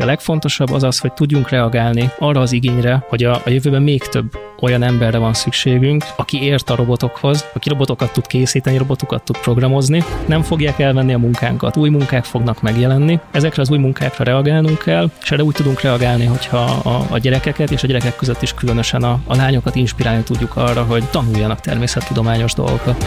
A legfontosabb az az, hogy tudjunk reagálni arra az igényre, hogy a, a jövőben még több olyan emberre van szükségünk, aki ért a robotokhoz, aki robotokat tud készíteni, robotokat tud programozni. Nem fogják elvenni a munkánkat, új munkák fognak megjelenni. Ezekre az új munkákra reagálnunk kell, és erre úgy tudunk reagálni, hogyha a, a gyerekeket és a gyerekek között is különösen a, a lányokat inspirálni tudjuk arra, hogy tanuljanak természettudományos dolgokat.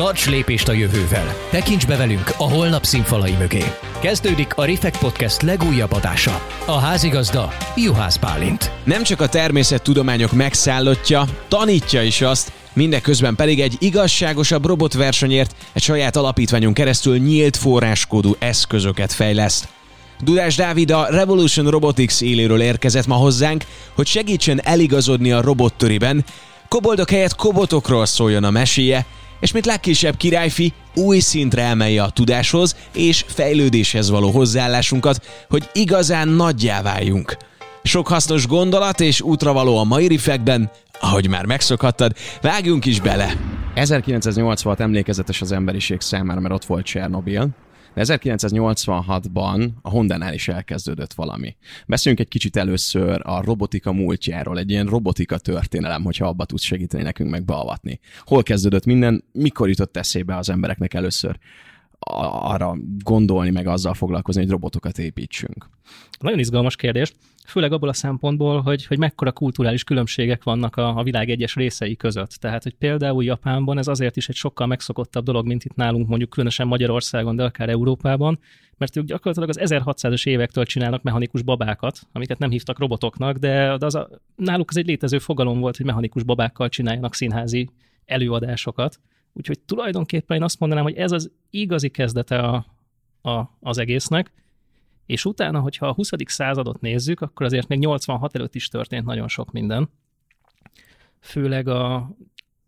Tarts lépést a jövővel! Tekints be velünk a holnap színfalai mögé! Kezdődik a Refekt Podcast legújabb adása. A házigazda Juhász Bálint. Nem csak a természettudományok megszállottja, tanítja is azt, mindeközben pedig egy igazságosabb robotversenyért egy saját alapítványon keresztül nyílt forráskódú eszközöket fejleszt. Dudás Dávid a Revolution Robotics éléről érkezett ma hozzánk, hogy segítsen eligazodni a robottöriben, koboldok helyett kobotokról szóljon a meséje, és mint legkisebb királyfi, új szintre emelje a tudáshoz és fejlődéshez való hozzáállásunkat, hogy igazán nagyjá váljunk. Sok hasznos gondolat és útra való a mai rifekben, ahogy már megszokhattad, vágjunk is bele! 1986 emlékezetes az emberiség számára, mert ott volt Csernobil, de 1986-ban a Honda-nál is elkezdődött valami. Beszéljünk egy kicsit először a robotika múltjáról, egy ilyen robotika történelem, hogyha abba tudsz segíteni nekünk meg beavatni. Hol kezdődött minden, mikor jutott eszébe az embereknek először arra gondolni, meg azzal foglalkozni, hogy robotokat építsünk? Nagyon izgalmas kérdés, főleg abból a szempontból, hogy, hogy mekkora kulturális különbségek vannak a, a világ egyes részei között. Tehát, hogy például Japánban ez azért is egy sokkal megszokottabb dolog, mint itt nálunk, mondjuk különösen Magyarországon, de akár Európában, mert ők gyakorlatilag az 1600-as évektől csinálnak mechanikus babákat, amiket nem hívtak robotoknak, de, az a, náluk az egy létező fogalom volt, hogy mechanikus babákkal csináljanak színházi előadásokat. Úgyhogy tulajdonképpen én azt mondanám, hogy ez az igazi kezdete a, a, az egésznek, és utána, hogyha a 20. századot nézzük, akkor azért még 86 előtt is történt nagyon sok minden. Főleg a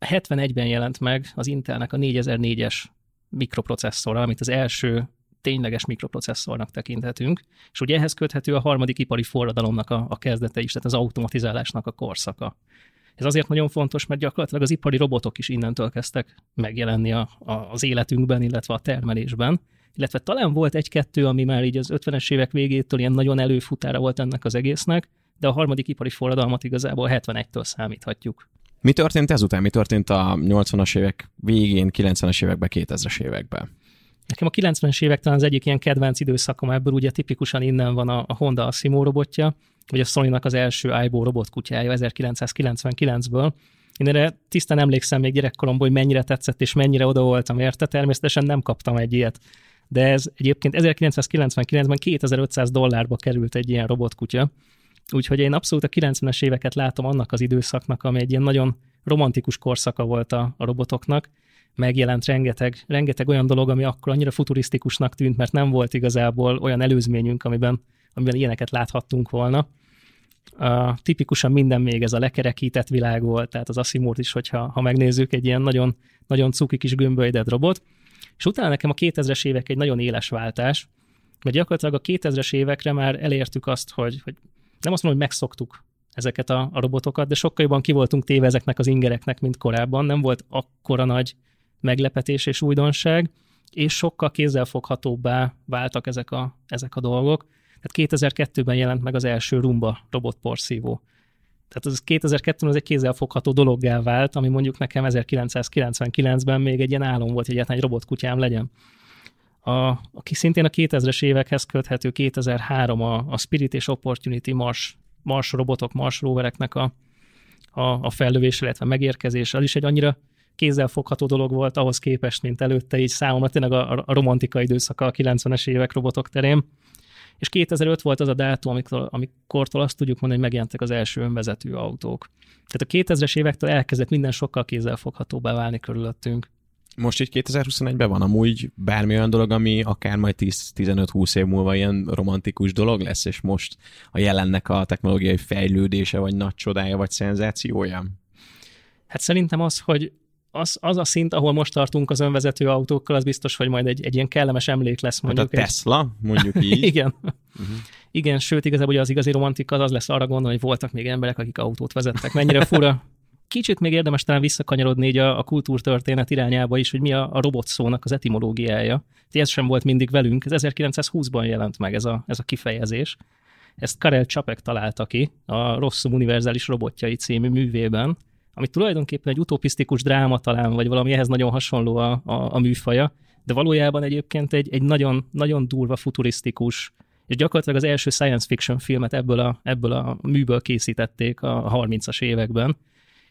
71-ben jelent meg az Intelnek a 4004-es mikroprocesszora, amit az első tényleges mikroprocesszornak tekinthetünk, és ugye ehhez köthető a harmadik ipari forradalomnak a, a kezdete is, tehát az automatizálásnak a korszaka. Ez azért nagyon fontos, mert gyakorlatilag az ipari robotok is innentől kezdtek megjelenni a, a, az életünkben, illetve a termelésben, illetve talán volt egy-kettő, ami már így az 50-es évek végétől ilyen nagyon előfutára volt ennek az egésznek, de a harmadik ipari forradalmat igazából 71-től számíthatjuk. Mi történt ezután? Mi történt a 80-as évek végén, 90-es években, 2000-es években? Nekem a 90-es évek talán az egyik ilyen kedvenc időszakom ebből, ugye tipikusan innen van a, a Honda Asimo robotja, vagy a sony az első Aibo robotkutyája 1999-ből. Én erre tisztán emlékszem még gyerekkoromból, hogy mennyire tetszett és mennyire oda voltam érte. Természetesen nem kaptam egy ilyet, de ez egyébként 1999-ben 2500 dollárba került egy ilyen robotkutya, úgyhogy én abszolút a 90-es éveket látom annak az időszaknak, ami egy ilyen nagyon romantikus korszaka volt a, a robotoknak, megjelent rengeteg, rengeteg olyan dolog, ami akkor annyira futurisztikusnak tűnt, mert nem volt igazából olyan előzményünk, amiben, amiben ilyeneket láthattunk volna. Uh, tipikusan minden még ez a lekerekített világ volt, tehát az Asimov is, hogyha ha megnézzük, egy ilyen nagyon, nagyon cuki kis gömbölyded robot, és utána nekem a 2000-es évek egy nagyon éles váltás, mert gyakorlatilag a 2000-es évekre már elértük azt, hogy, hogy nem azt mondom, hogy megszoktuk ezeket a, a robotokat, de sokkal jobban ki téve ezeknek az ingereknek, mint korábban. Nem volt akkora nagy meglepetés és újdonság, és sokkal kézzelfoghatóbbá váltak ezek a, ezek a dolgok. Tehát 2002-ben jelent meg az első Rumba robotporszívó. Tehát az 2002-ben az egy kézzelfogható dologgá vált, ami mondjuk nekem 1999-ben még egy ilyen álom volt, hogy egyáltalán egy robotkutyám legyen. A, aki szintén a 2000-es évekhez köthető 2003 a, a Spirit és Opportunity Mars, Mars robotok, Mars rovereknek a, a, a fellövés, illetve megérkezés, az is egy annyira kézzelfogható dolog volt ahhoz képest, mint előtte, így számomra tényleg a, a romantika időszaka a 90-es évek robotok terén. És 2005 volt az a dátum, amikor, amikortól azt tudjuk mondani, hogy megjelentek az első önvezető autók. Tehát a 2000-es évektől elkezdett minden sokkal kézzelfoghatóbbá válni körülöttünk. Most így 2021-ben van amúgy bármi olyan dolog, ami akár majd 10-15-20 év múlva ilyen romantikus dolog lesz, és most a jelennek a technológiai fejlődése, vagy nagy csodája, vagy szenzációja? Hát szerintem az, hogy az, az a szint, ahol most tartunk az önvezető autókkal, az biztos, hogy majd egy, egy ilyen kellemes emlék lesz. Mondjuk hát a Tesla, egy... mondjuk így. Igen. Uh-huh. Igen, sőt, igazából ugye az igazi romantika az, az lesz arra gondolni, hogy voltak még emberek, akik autót vezettek. Mennyire fura. Kicsit még érdemes talán visszakanyarodni így a, a kultúrtörténet irányába is, hogy mi a, a robot szónak az etimológiája. Ez sem volt mindig velünk, ez 1920-ban jelent meg ez a, ez a kifejezés. Ezt Karel Csapek találta ki a Rosszum Univerzális Robotjai című művében, ami tulajdonképpen egy utopisztikus dráma talán, vagy valami ehhez nagyon hasonló a, a, a műfaja, de valójában egyébként egy, egy nagyon, nagyon durva futurisztikus, és gyakorlatilag az első science fiction filmet ebből a, ebből a műből készítették a 30-as években.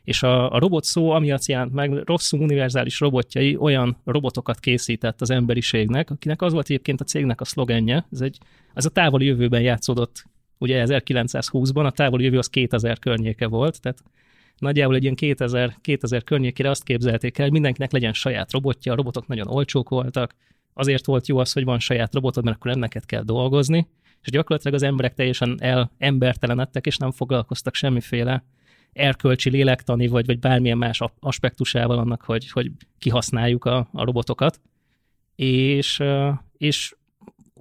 És a, a robot szó amiatt jelent meg, rosszul univerzális robotjai olyan robotokat készített az emberiségnek, akinek az volt egyébként a cégnek a szlogenje, ez, egy, ez a távoli jövőben játszódott ugye 1920-ban, a távoli jövő az 2000 környéke volt, tehát nagyjából egy ilyen 2000, 2000 környékére azt képzelték el, hogy mindenkinek legyen saját robotja, a robotok nagyon olcsók voltak, azért volt jó az, hogy van saját robotod, mert akkor enneket kell dolgozni, és gyakorlatilag az emberek teljesen el embertelenedtek, és nem foglalkoztak semmiféle erkölcsi, lélektani, vagy, vagy bármilyen más aspektusával annak, hogy, hogy kihasználjuk a, a robotokat. És, és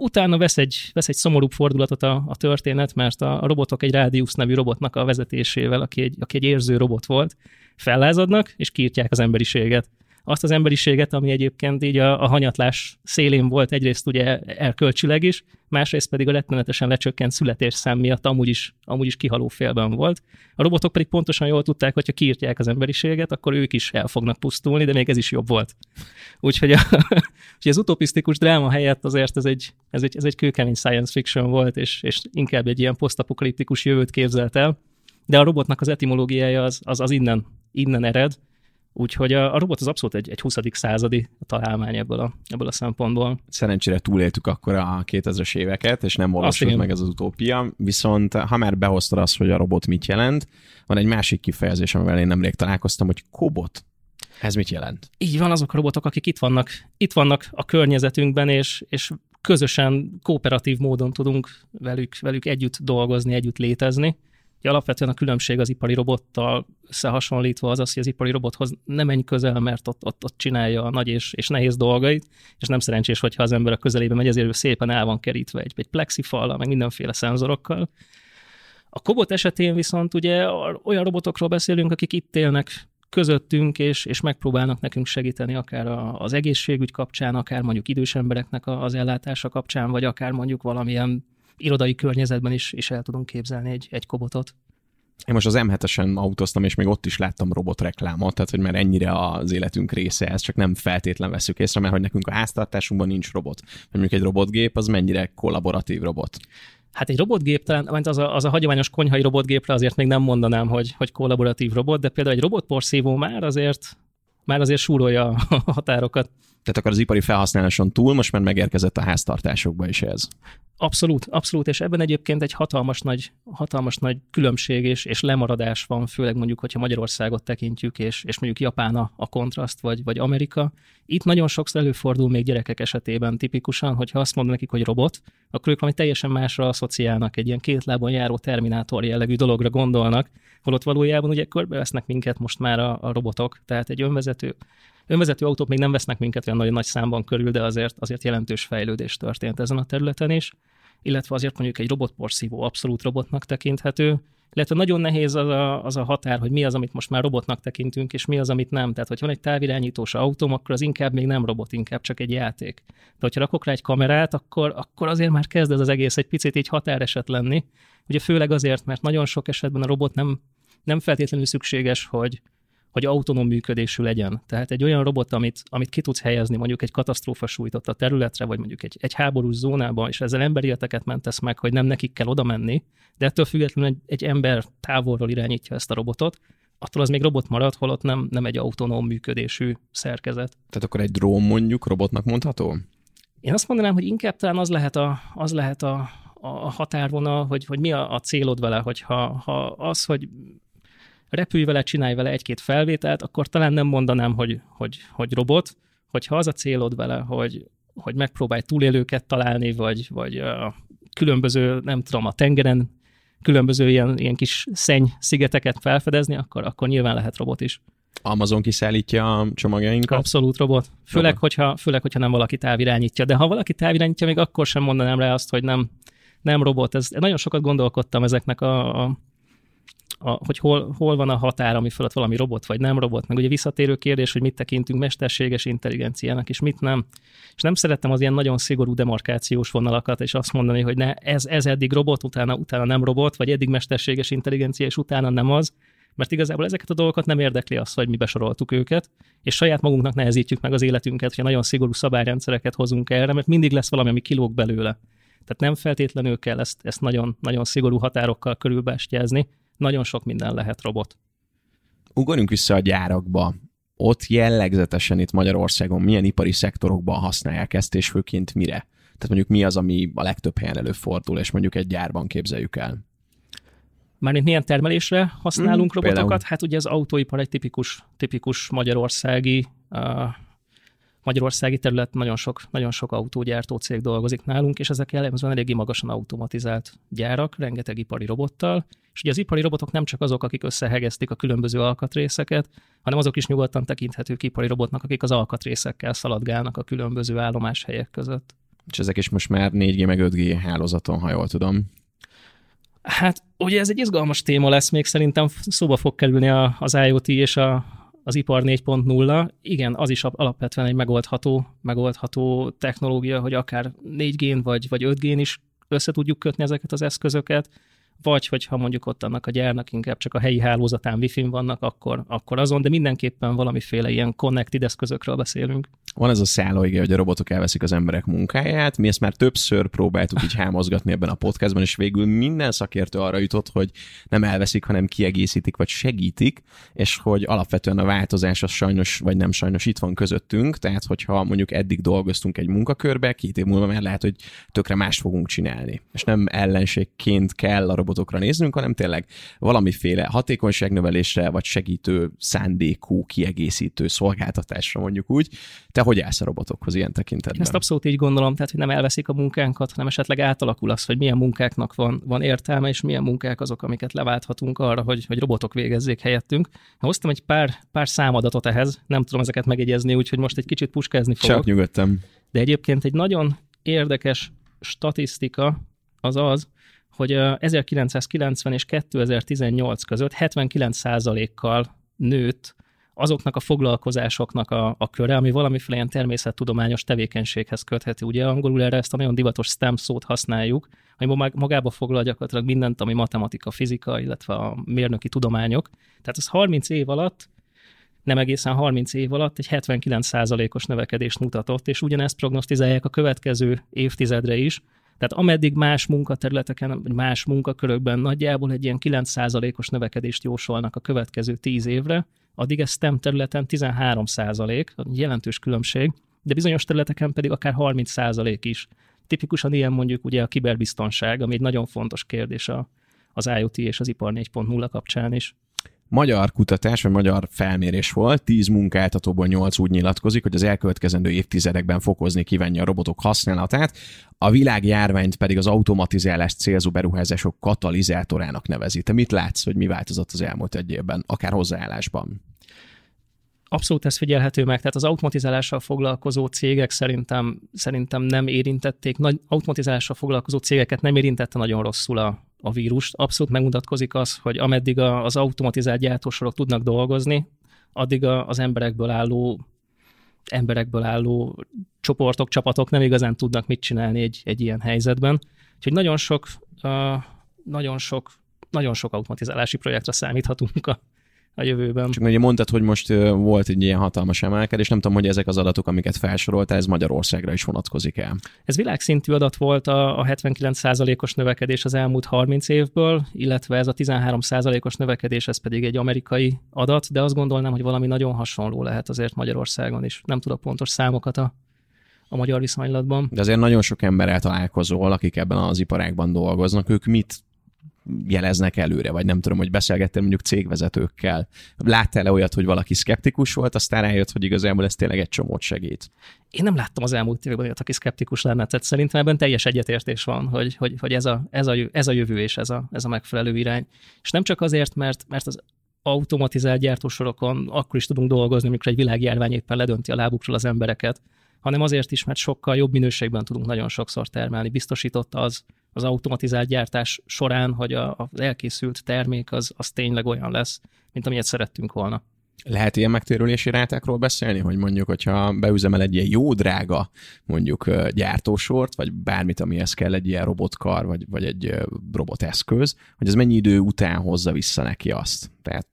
utána vesz egy, vesz egy szomorúbb fordulatot a, a történet, mert a, a robotok egy Radius nevű robotnak a vezetésével, aki egy, aki egy érző robot volt, fellázadnak, és kiírtják az emberiséget azt az emberiséget, ami egyébként így a, a hanyatlás szélén volt egyrészt ugye erkölcsileg is, másrészt pedig a rettenetesen lecsökkent születésszám miatt amúgy is, amúgy is kihaló félben volt. A robotok pedig pontosan jól tudták, hogy ha kiírtják az emberiséget, akkor ők is el fognak pusztulni, de még ez is jobb volt. Úgyhogy, a, úgyhogy az utopisztikus dráma helyett azért ez egy, ez egy, ez egy kőkemény science fiction volt, és, és inkább egy ilyen posztapokaliptikus jövőt képzelt el. De a robotnak az etimológiája az, az, az innen, innen ered, Úgyhogy a, a robot az abszolút egy, egy 20. századi találmány ebből a, ebből a szempontból. Szerencsére túléltük akkor a 2000-es éveket, és nem valósult meg ez az utópia, viszont ha már behoztad azt, hogy a robot mit jelent, van egy másik kifejezés, amivel én nemrég találkoztam, hogy kobot. Ez mit jelent? Így van, azok a robotok, akik itt vannak, itt vannak a környezetünkben, és, és közösen, kooperatív módon tudunk velük, velük együtt dolgozni, együtt létezni. Ugye alapvetően a különbség az ipari robottal összehasonlítva az az, hogy az ipari robothoz nem menj közel, mert ott, ott, ott csinálja a nagy és, és nehéz dolgait, és nem szerencsés, hogyha az ember a közelébe megy, ezért ő szépen el van kerítve egy, egy plexifallal, meg mindenféle szenzorokkal. A kobot esetén viszont ugye olyan robotokról beszélünk, akik itt élnek közöttünk, és, és megpróbálnak nekünk segíteni akár az egészségügy kapcsán, akár mondjuk idős embereknek az ellátása kapcsán, vagy akár mondjuk valamilyen irodai környezetben is, is el tudunk képzelni egy, egy kobotot. Én most az M7-esen autóztam, és még ott is láttam robotreklámot, tehát hogy már ennyire az életünk része ez, csak nem feltétlen veszük észre, mert hogy nekünk a háztartásunkban nincs robot. Mondjuk egy robotgép, az mennyire kollaboratív robot. Hát egy robotgép talán, az a, az a hagyományos konyhai robotgépre azért még nem mondanám, hogy, hogy kollaboratív robot, de például egy robotporszívó már azért, már azért súrolja a határokat. Tehát akkor az ipari felhasználáson túl most már megérkezett a háztartásokba is ez. Abszolút, abszolút, és ebben egyébként egy hatalmas nagy, hatalmas nagy különbség és, és lemaradás van, főleg mondjuk, hogyha Magyarországot tekintjük, és, és mondjuk Japán a, a kontraszt, vagy, vagy Amerika. Itt nagyon sokszor előfordul még gyerekek esetében tipikusan, hogyha azt mondom nekik, hogy robot, akkor ők valami teljesen másra asszociálnak, egy ilyen két lábon járó terminátor jellegű dologra gondolnak, holott valójában ugye körbevesznek minket most már a, a robotok, tehát egy önvezető Önvezető autók még nem vesznek minket olyan nagyon nagy számban körül, de azért, azért jelentős fejlődés történt ezen a területen is, illetve azért mondjuk egy robotporszívó abszolút robotnak tekinthető, illetve nagyon nehéz az a, az a határ, hogy mi az, amit most már robotnak tekintünk, és mi az, amit nem. Tehát, hogyha van egy távirányítós autóm, akkor az inkább még nem robot, inkább csak egy játék. De hogyha rakok rá egy kamerát, akkor, akkor azért már kezd ez az egész egy picit így határeset lenni. Ugye főleg azért, mert nagyon sok esetben a robot nem, nem feltétlenül szükséges, hogy, hogy autonóm működésű legyen. Tehát egy olyan robot, amit, amit ki tudsz helyezni mondjuk egy katasztrófa sújtott a területre, vagy mondjuk egy, egy háborús zónába, és ezzel emberi életeket mentesz meg, hogy nem nekik kell oda menni, de ettől függetlenül egy, egy ember távolról irányítja ezt a robotot, attól az még robot marad, holott nem, nem egy autonóm működésű szerkezet. Tehát akkor egy drón mondjuk robotnak mondható? Én azt mondanám, hogy inkább talán az lehet a, az lehet a, a határvonal, hogy, hogy mi a, a célod vele, hogyha ha az, hogy repülj vele, csinálj vele egy-két felvételt, akkor talán nem mondanám, hogy, hogy, hogy robot, hogyha az a célod vele, hogy, hogy megpróbálj túlélőket találni, vagy, vagy uh, különböző, nem tudom, a tengeren különböző ilyen, ilyen kis szenny szigeteket felfedezni, akkor, akkor nyilván lehet robot is. Amazon kiszállítja a csomagjainkat? Abszolút robot. Főleg, robot. hogyha, főleg, hogyha nem valaki távirányítja. De ha valaki távirányítja, még akkor sem mondanám rá azt, hogy nem, nem robot. Ez, nagyon sokat gondolkodtam ezeknek a, a a, hogy hol, hol van a határ, ami fölött valami robot vagy nem robot, meg ugye visszatérő kérdés, hogy mit tekintünk mesterséges intelligenciának, és mit nem. És nem szerettem az ilyen nagyon szigorú demarkációs vonalakat, és azt mondani, hogy ne, ez, ez eddig robot, utána, utána nem robot, vagy eddig mesterséges intelligencia, és utána nem az, mert igazából ezeket a dolgokat nem érdekli az, hogy mi besoroltuk őket, és saját magunknak nehezítjük meg az életünket, hogyha nagyon szigorú szabályrendszereket hozunk erre, mert mindig lesz valami, ami kilóg belőle. Tehát nem feltétlenül kell ezt, ezt nagyon, nagyon szigorú határokkal körülbástyázni, nagyon sok minden lehet robot. Ugorjunk vissza a gyárakba. Ott jellegzetesen itt Magyarországon milyen ipari szektorokban használják ezt, és főként mire? Tehát mondjuk mi az, ami a legtöbb helyen előfordul, és mondjuk egy gyárban képzeljük el? Mármint milyen termelésre használunk mm, robotokat? Például. Hát ugye az autóipar egy tipikus, tipikus magyarországi uh, magyarországi terület nagyon sok, nagyon sok autógyártó cég dolgozik nálunk, és ezek jellemzően eléggé magasan automatizált gyárak, rengeteg ipari robottal, és ugye az ipari robotok nem csak azok, akik összehegeztik a különböző alkatrészeket, hanem azok is nyugodtan tekinthetők ipari robotnak, akik az alkatrészekkel szaladgálnak a különböző állomáshelyek között. És ezek is most már 4G meg 5G hálózaton, ha jól tudom. Hát ugye ez egy izgalmas téma lesz, még szerintem szóba fog kerülni a, az IoT és a, az ipar 4.0, igen, az is alapvetően egy megoldható, megoldható technológia, hogy akár 4G-n vagy, vagy 5G-n is össze tudjuk kötni ezeket az eszközöket, vagy hogyha mondjuk ott annak a gyárnak inkább csak a helyi hálózatán wifi vannak, akkor, akkor azon, de mindenképpen valamiféle ilyen connected eszközökről beszélünk. Van ez a szállóige, hogy a robotok elveszik az emberek munkáját, mi ezt már többször próbáltuk így hámozgatni ebben a podcastban, és végül minden szakértő arra jutott, hogy nem elveszik, hanem kiegészítik, vagy segítik, és hogy alapvetően a változás az sajnos, vagy nem sajnos itt van közöttünk, tehát hogyha mondjuk eddig dolgoztunk egy munkakörbe, két év múlva már lehet, hogy tökre más fogunk csinálni. És nem ellenségként kell a robotokra néznünk, hanem tényleg valamiféle hatékonyságnövelésre, vagy segítő szándékú, kiegészítő szolgáltatásra mondjuk úgy. Te hogy állsz a robotokhoz ilyen tekintetben? Ezt abszolút így gondolom, tehát hogy nem elveszik a munkánkat, hanem esetleg átalakul az, hogy milyen munkáknak van, van értelme, és milyen munkák azok, amiket leválthatunk arra, hogy, hogy robotok végezzék helyettünk. Hoztam egy pár, pár számadatot ehhez, nem tudom ezeket megjegyezni, úgyhogy most egy kicsit puskázni fogok. Csak nyugodtam. De egyébként egy nagyon érdekes statisztika az az, hogy 1990 és 2018 között 79%-kal nőtt azoknak a foglalkozásoknak a, a köre, ami valamiféle ilyen természettudományos tevékenységhez köthető. Ugye angolul erre ezt a nagyon divatos STEM szót használjuk, ami magába foglal gyakorlatilag mindent, ami matematika, fizika, illetve a mérnöki tudományok. Tehát az 30 év alatt nem egészen 30 év alatt egy 79%-os növekedést mutatott, és ugyanezt prognosztizálják a következő évtizedre is, tehát ameddig más munkaterületeken, vagy más munkakörökben nagyjából egy ilyen 9%-os növekedést jósolnak a következő 10 évre, addig ez STEM területen 13 százalék, jelentős különbség, de bizonyos területeken pedig akár 30 százalék is. Tipikusan ilyen mondjuk ugye a kiberbiztonság, ami egy nagyon fontos kérdés a, az IoT és az ipar 4.0 kapcsán is magyar kutatás, vagy magyar felmérés volt, tíz munkáltatóból nyolc úgy nyilatkozik, hogy az elkövetkezendő évtizedekben fokozni kívánja a robotok használatát, a világjárványt pedig az automatizálás célzó beruházások katalizátorának nevezi. Te mit látsz, hogy mi változott az elmúlt egy évben, akár hozzáállásban? Abszolút ez figyelhető meg, tehát az automatizálással foglalkozó cégek szerintem, szerintem nem érintették, nagy automatizálással foglalkozó cégeket nem érintette nagyon rosszul a, a vírust. Abszolút megmutatkozik az, hogy ameddig az automatizált gyártósorok tudnak dolgozni, addig az emberekből álló emberekből álló csoportok, csapatok nem igazán tudnak mit csinálni egy, egy ilyen helyzetben. Úgyhogy nagyon sok, uh, nagyon sok, nagyon sok automatizálási projektre számíthatunk a, a jövőben. Csak ugye mondtad, hogy most volt egy ilyen hatalmas emelkedés, nem tudom, hogy ezek az adatok, amiket felsoroltál, ez Magyarországra is vonatkozik el. Ez világszintű adat volt a, a 79%-os növekedés az elmúlt 30 évből, illetve ez a 13%-os növekedés, ez pedig egy amerikai adat, de azt gondolnám, hogy valami nagyon hasonló lehet azért Magyarországon is. Nem tudok pontos számokat a a magyar viszonylatban. De azért nagyon sok emberrel találkozol, akik ebben az iparágban dolgoznak, ők mit jeleznek előre, vagy nem tudom, hogy beszélgettél mondjuk cégvezetőkkel. Láttál-e olyat, hogy valaki szkeptikus volt, aztán rájött, hogy igazából ez tényleg egy csomót segít? Én nem láttam az elmúlt években olyat, aki szkeptikus lenne, tehát szerintem ebben teljes egyetértés van, hogy, hogy, hogy ez, a, ez, a, ez a jövő és ez a, ez a megfelelő irány. És nem csak azért, mert, mert az automatizált gyártósorokon akkor is tudunk dolgozni, amikor egy világjárvány éppen ledönti a lábukról az embereket, hanem azért is, mert sokkal jobb minőségben tudunk nagyon sokszor termelni. Biztosított az az automatizált gyártás során, hogy a, az elkészült termék az, az tényleg olyan lesz, mint amilyet szerettünk volna. Lehet ilyen megtérülési rátákról beszélni, hogy mondjuk, hogyha beüzemel egy ilyen jó drága mondjuk gyártósort, vagy bármit, amihez kell egy ilyen robotkar, vagy, vagy egy roboteszköz, hogy ez mennyi idő után hozza vissza neki azt? Tehát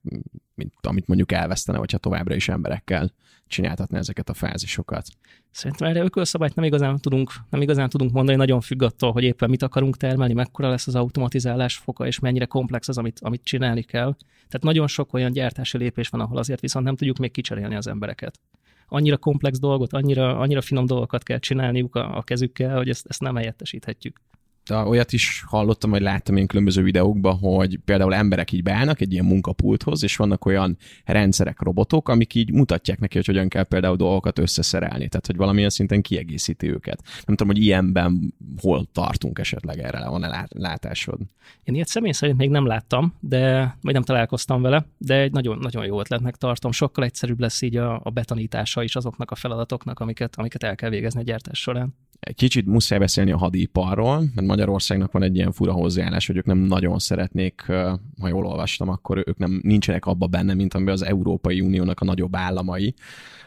mint amit mondjuk elvesztene, hogyha továbbra is emberekkel csináltatni ezeket a fázisokat. Szerintem erre ökölszabályt nem igazán tudunk, nem igazán tudunk mondani, nagyon függ attól, hogy éppen mit akarunk termelni, mekkora lesz az automatizálás foka, és mennyire komplex az, amit, amit csinálni kell. Tehát nagyon sok olyan gyártási lépés van, ahol azért viszont nem tudjuk még kicserélni az embereket. Annyira komplex dolgot, annyira, annyira finom dolgokat kell csinálniuk a, a kezükkel, hogy ezt, ezt nem helyettesíthetjük olyat is hallottam, vagy láttam én különböző videókban, hogy például emberek így beállnak egy ilyen munkapulthoz, és vannak olyan rendszerek, robotok, amik így mutatják neki, hogy hogyan kell például dolgokat összeszerelni, tehát hogy valamilyen szinten kiegészíti őket. Nem tudom, hogy ilyenben hol tartunk esetleg erre, van-e látásod? Én ilyet személy szerint még nem láttam, de vagy nem találkoztam vele, de egy nagyon, nagyon jó ötletnek tartom. Sokkal egyszerűbb lesz így a, a betanítása is azoknak a feladatoknak, amiket, amiket el kell végezni a gyártás során. Kicsit muszáj beszélni a hadiparról, mert Magyarországnak van egy ilyen fura hozzáállás, hogy ők nem nagyon szeretnék, ha jól olvastam, akkor ők nem nincsenek abba benne, mint amiben az Európai Uniónak a nagyobb államai,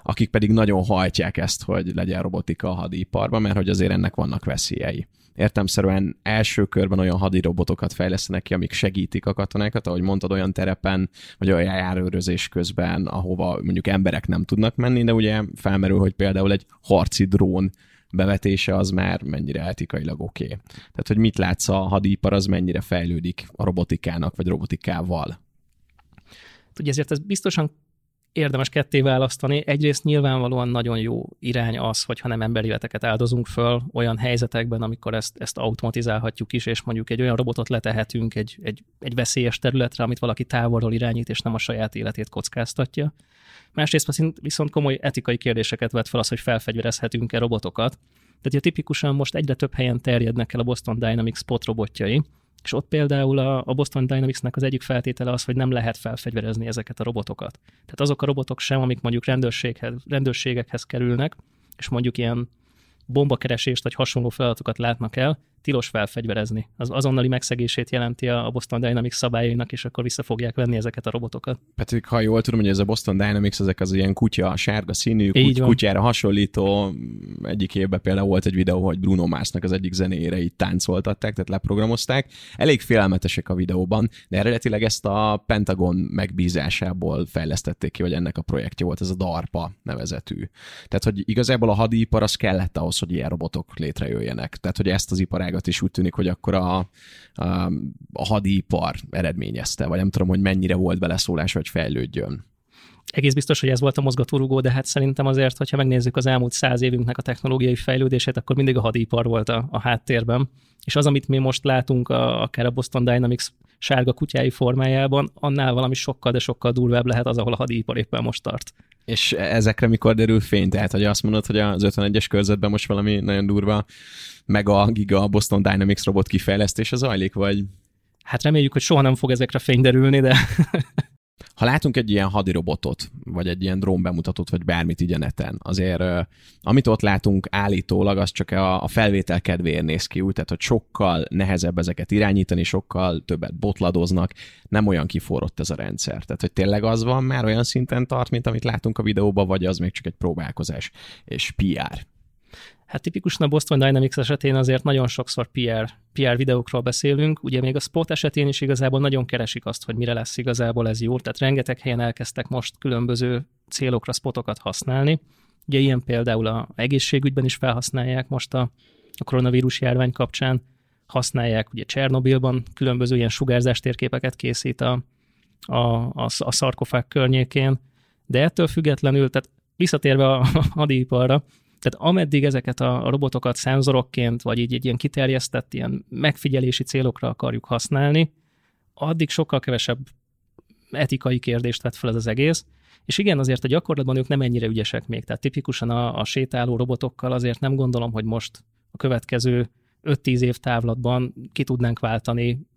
akik pedig nagyon hajtják ezt, hogy legyen robotika a hadiparban, mert hogy azért ennek vannak veszélyei. Értemszerűen első körben olyan hadirobotokat fejlesztenek ki, amik segítik a katonákat, ahogy mondtad, olyan terepen, vagy olyan járőrözés közben, ahova mondjuk emberek nem tudnak menni, de ugye felmerül, hogy például egy harci drón bevetése az már mennyire etikailag oké. Okay. Tehát, hogy mit látsz a hadipar, az mennyire fejlődik a robotikának, vagy robotikával? Ugye ezért ez biztosan érdemes ketté választani. Egyrészt nyilvánvalóan nagyon jó irány az, hogyha nem emberi életeket áldozunk föl olyan helyzetekben, amikor ezt, ezt automatizálhatjuk is, és mondjuk egy olyan robotot letehetünk egy, egy, egy veszélyes területre, amit valaki távolról irányít, és nem a saját életét kockáztatja. Másrészt viszont komoly etikai kérdéseket vet fel az, hogy felfegyverezhetünk-e robotokat. Tehát ugye tipikusan most egyre több helyen terjednek el a Boston Dynamics spot robotjai, és ott például a, a Boston Dynamics-nek az egyik feltétele az, hogy nem lehet felfegyverezni ezeket a robotokat. Tehát azok a robotok sem, amik mondjuk rendőrséghez, rendőrségekhez kerülnek, és mondjuk ilyen bombakeresést vagy hasonló feladatokat látnak el, tilos felfegyverezni. Az azonnali megszegését jelenti a Boston Dynamics szabályainak, és akkor vissza fogják venni ezeket a robotokat. Petrik, ha jól tudom, hogy ez a Boston Dynamics, ezek az ilyen kutya, sárga színű, kut- kutyára hasonlító. Egyik évben például volt egy videó, hogy Bruno Marsnak az egyik zenéjére így táncoltatták, tehát leprogramozták. Elég félelmetesek a videóban, de eredetileg ezt a Pentagon megbízásából fejlesztették ki, vagy ennek a projektje volt, ez a DARPA nevezetű. Tehát, hogy igazából a hadipar az kellett ahhoz, hogy ilyen robotok létrejöjjenek. Tehát, hogy ezt az ipar iparágat is úgy tűnik, hogy akkor a, a, a hadipar eredményezte, vagy nem tudom, hogy mennyire volt beleszólás, hogy fejlődjön. Egész biztos, hogy ez volt a mozgatórugó, de hát szerintem azért, hogyha megnézzük az elmúlt száz évünknek a technológiai fejlődését, akkor mindig a hadipar volt a, a háttérben. És az, amit mi most látunk, a, akár a Boston Dynamics sárga kutyái formájában, annál valami sokkal, de sokkal durvább lehet az, ahol a hadipar éppen most tart. És ezekre mikor derül fény? Tehát, hogy azt mondod, hogy az 51-es körzetben most valami nagyon durva mega giga Boston Dynamics robot kifejlesztése zajlik, vagy? Hát reméljük, hogy soha nem fog ezekre fény derülni, de ha látunk egy ilyen hadirobotot, vagy egy ilyen drón bemutatót, vagy bármit így a neten, azért amit ott látunk állítólag, az csak a, felvétel kedvéért néz ki úgy, tehát hogy sokkal nehezebb ezeket irányítani, sokkal többet botladoznak, nem olyan kiforrott ez a rendszer. Tehát, hogy tényleg az van már olyan szinten tart, mint amit látunk a videóban, vagy az még csak egy próbálkozás és PR. Hát tipikusan a Boston Dynamics esetén azért nagyon sokszor PR, PR videókról beszélünk, ugye még a spot esetén is igazából nagyon keresik azt, hogy mire lesz igazából ez jó, tehát rengeteg helyen elkezdtek most különböző célokra spotokat használni. Ugye ilyen például a egészségügyben is felhasználják most a, a koronavírus járvány kapcsán, használják ugye Csernobilban, különböző ilyen sugárzás térképeket készít a, a, a, a szarkofág környékén, de ettől függetlenül, tehát visszatérve a hadiparra, tehát ameddig ezeket a robotokat szenzorokként, vagy így egy ilyen kiterjesztett, ilyen megfigyelési célokra akarjuk használni, addig sokkal kevesebb etikai kérdést vet fel ez az egész. És igen, azért a gyakorlatban ők nem ennyire ügyesek még. Tehát tipikusan a, a sétáló robotokkal azért nem gondolom, hogy most a következő 5-10 év távlatban ki tudnánk váltani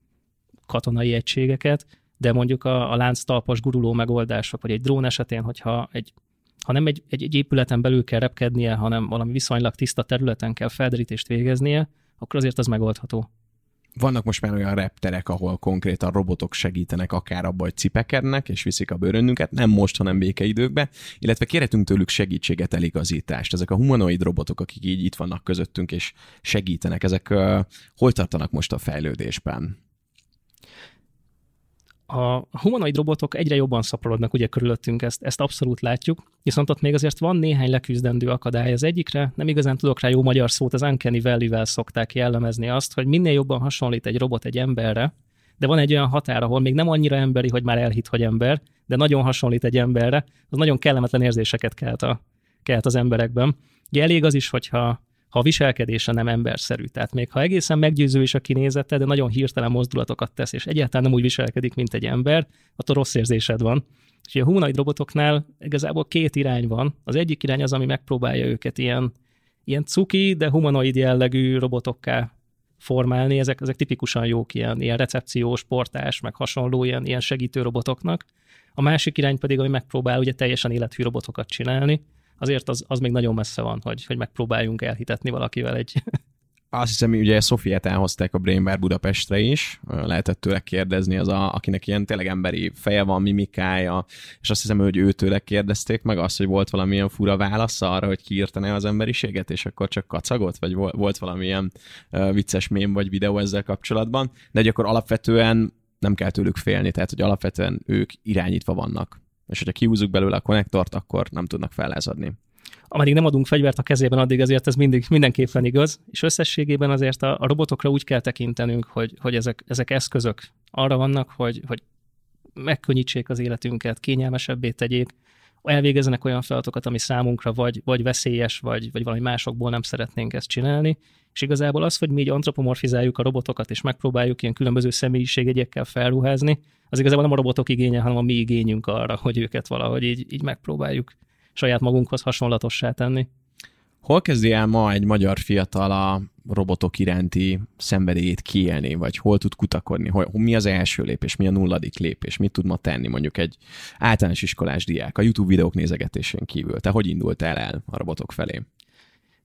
katonai egységeket, de mondjuk a, a lánctalpas guruló megoldások, vagy egy drón esetén, hogyha egy ha nem egy, egy, egy épületen belül kell repkednie, hanem valami viszonylag tiszta területen kell felderítést végeznie, akkor azért az megoldható. Vannak most már olyan repterek, ahol konkrétan robotok segítenek akár abba, hogy cipekednek, és viszik a bőrönnünket, nem most, hanem békeidőkben, illetve kérhetünk tőlük segítséget, eligazítást. Ezek a humanoid robotok, akik így itt vannak közöttünk, és segítenek, ezek uh, hol tartanak most a fejlődésben? A humanoid robotok egyre jobban szaporodnak ugye körülöttünk, ezt, ezt abszolút látjuk, viszont ott még azért van néhány leküzdendő akadály az egyikre, nem igazán tudok rá jó magyar szót, az Uncanny valley szokták jellemezni azt, hogy minél jobban hasonlít egy robot egy emberre, de van egy olyan határ, ahol még nem annyira emberi, hogy már elhit, hogy ember, de nagyon hasonlít egy emberre, az nagyon kellemetlen érzéseket kelt, a, kelt az emberekben. Ugye elég az is, hogyha ha a viselkedése nem emberszerű. Tehát még ha egészen meggyőző is a kinézete, de nagyon hirtelen mozdulatokat tesz, és egyáltalán nem úgy viselkedik, mint egy ember, attól rossz érzésed van. És a humanoid robotoknál igazából két irány van. Az egyik irány az, ami megpróbálja őket ilyen, ilyen cuki, de humanoid jellegű robotokká formálni. Ezek, ezek tipikusan jók ilyen, ilyen recepciós, portás, meg hasonló ilyen, ilyen segítő robotoknak. A másik irány pedig, ami megpróbál ugye teljesen élethű robotokat csinálni, azért az, az még nagyon messze van, hogy, hogy megpróbáljunk elhitetni valakivel egy... Azt hiszem, ugye Szofiát elhozták a Brainbar Budapestre is, lehetett tőle kérdezni, az a, akinek ilyen tényleg emberi feje van, mimikája, és azt hiszem, hogy őtőle kérdezték meg azt, hogy volt valamilyen fura válasz arra, hogy kiírtaná az emberiséget, és akkor csak kacagott, vagy volt valamilyen vicces mém vagy videó ezzel kapcsolatban, de hogy akkor alapvetően nem kell tőlük félni, tehát hogy alapvetően ők irányítva vannak és hogyha kiúzzuk belőle a konnektort, akkor nem tudnak fellázadni. Ameddig nem adunk fegyvert a kezében, addig azért ez mindig, mindenképpen igaz, és összességében azért a, a robotokra úgy kell tekintenünk, hogy, hogy ezek, ezek eszközök arra vannak, hogy, hogy megkönnyítsék az életünket, kényelmesebbé tegyék, elvégezzenek olyan feladatokat, ami számunkra vagy, vagy veszélyes, vagy, vagy valami másokból nem szeretnénk ezt csinálni. És igazából az, hogy mi így antropomorfizáljuk a robotokat, és megpróbáljuk ilyen különböző személyiségegyekkel felruházni, az igazából nem a robotok igénye, hanem a mi igényünk arra, hogy őket valahogy így, így megpróbáljuk saját magunkhoz hasonlatossá tenni. Hol kezdi el ma egy magyar fiatal a robotok iránti szenvedélyét kiélni, vagy hol tud kutakodni? Hol, mi az első lépés, mi a nulladik lépés, mit tud ma tenni mondjuk egy általános iskolás diák a YouTube videók nézegetésén kívül? Te hogy indultál el a robotok felé?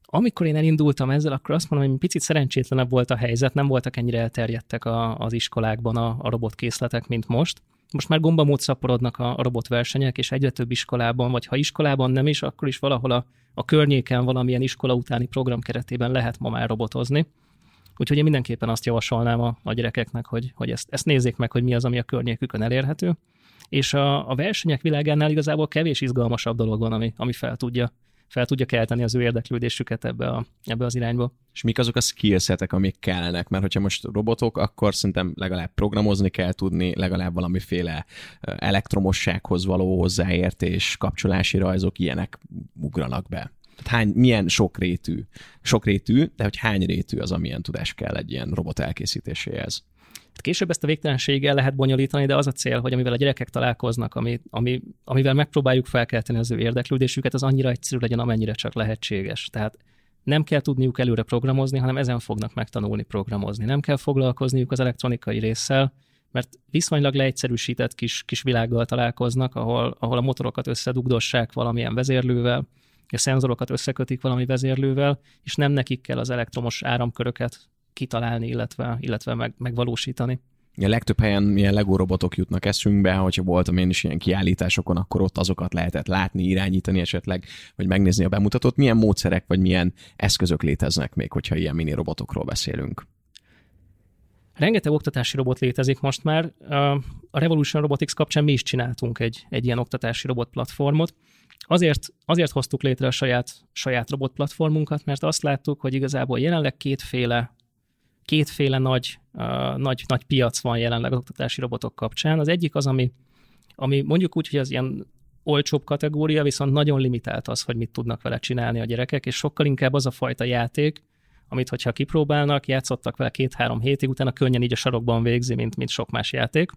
Amikor én elindultam ezzel, akkor azt mondom, hogy picit szerencsétlenebb volt a helyzet, nem voltak ennyire elterjedtek a, az iskolákban a, a robotkészletek, mint most. Most már gombamód szaporodnak a, robotversenyek, és egyre több iskolában, vagy ha iskolában nem is, akkor is valahol a, a környéken valamilyen iskola utáni program keretében lehet ma már robotozni. Úgyhogy én mindenképpen azt javasolnám a, a gyerekeknek, hogy, hogy ezt, ezt nézzék meg, hogy mi az, ami a környékükön elérhető. És a, a versenyek világánál igazából kevés izgalmasabb dolog van, ami, ami fel tudja fel tudja kelteni az ő érdeklődésüket ebbe, a, ebbe az irányba. És mik azok a skillsetek, amik kellenek? Mert hogyha most robotok, akkor szerintem legalább programozni kell tudni, legalább valamiféle elektromossághoz való hozzáértés, kapcsolási rajzok, ilyenek ugranak be. Tehát hány, milyen sokrétű, sokrétű, de hogy hány rétű az, amilyen tudás kell egy ilyen robot elkészítéséhez? Később ezt a végtelenséggel lehet bonyolítani, de az a cél, hogy amivel a gyerekek találkoznak, ami, ami, amivel megpróbáljuk felkelteni az ő érdeklődésüket, az annyira egyszerű legyen, amennyire csak lehetséges. Tehát nem kell tudniuk előre programozni, hanem ezen fognak megtanulni programozni. Nem kell foglalkozniuk az elektronikai résszel, mert viszonylag leegyszerűsített kis, kis világgal találkoznak, ahol, ahol a motorokat összedugdossák valamilyen vezérlővel, a szenzorokat összekötik valami vezérlővel, és nem nekik kell az elektromos áramköröket kitalálni, illetve, illetve meg, megvalósítani. A legtöbb helyen ilyen Lego robotok jutnak eszünkbe, hogyha voltam én is ilyen kiállításokon, akkor ott azokat lehetett látni, irányítani esetleg, vagy megnézni a bemutatót. Milyen módszerek, vagy milyen eszközök léteznek még, hogyha ilyen mini robotokról beszélünk? Rengeteg oktatási robot létezik most már. A Revolution Robotics kapcsán mi is csináltunk egy, egy ilyen oktatási robot platformot. Azért, azért hoztuk létre a saját, saját robot platformunkat, mert azt láttuk, hogy igazából jelenleg kétféle kétféle nagy, uh, nagy, nagy piac van jelenleg az oktatási robotok kapcsán. Az egyik az, ami, ami mondjuk úgy, hogy az ilyen olcsóbb kategória, viszont nagyon limitált az, hogy mit tudnak vele csinálni a gyerekek, és sokkal inkább az a fajta játék, amit hogyha kipróbálnak, játszottak vele két-három hétig, utána könnyen így a sarokban végzi, mint, mint sok más játék.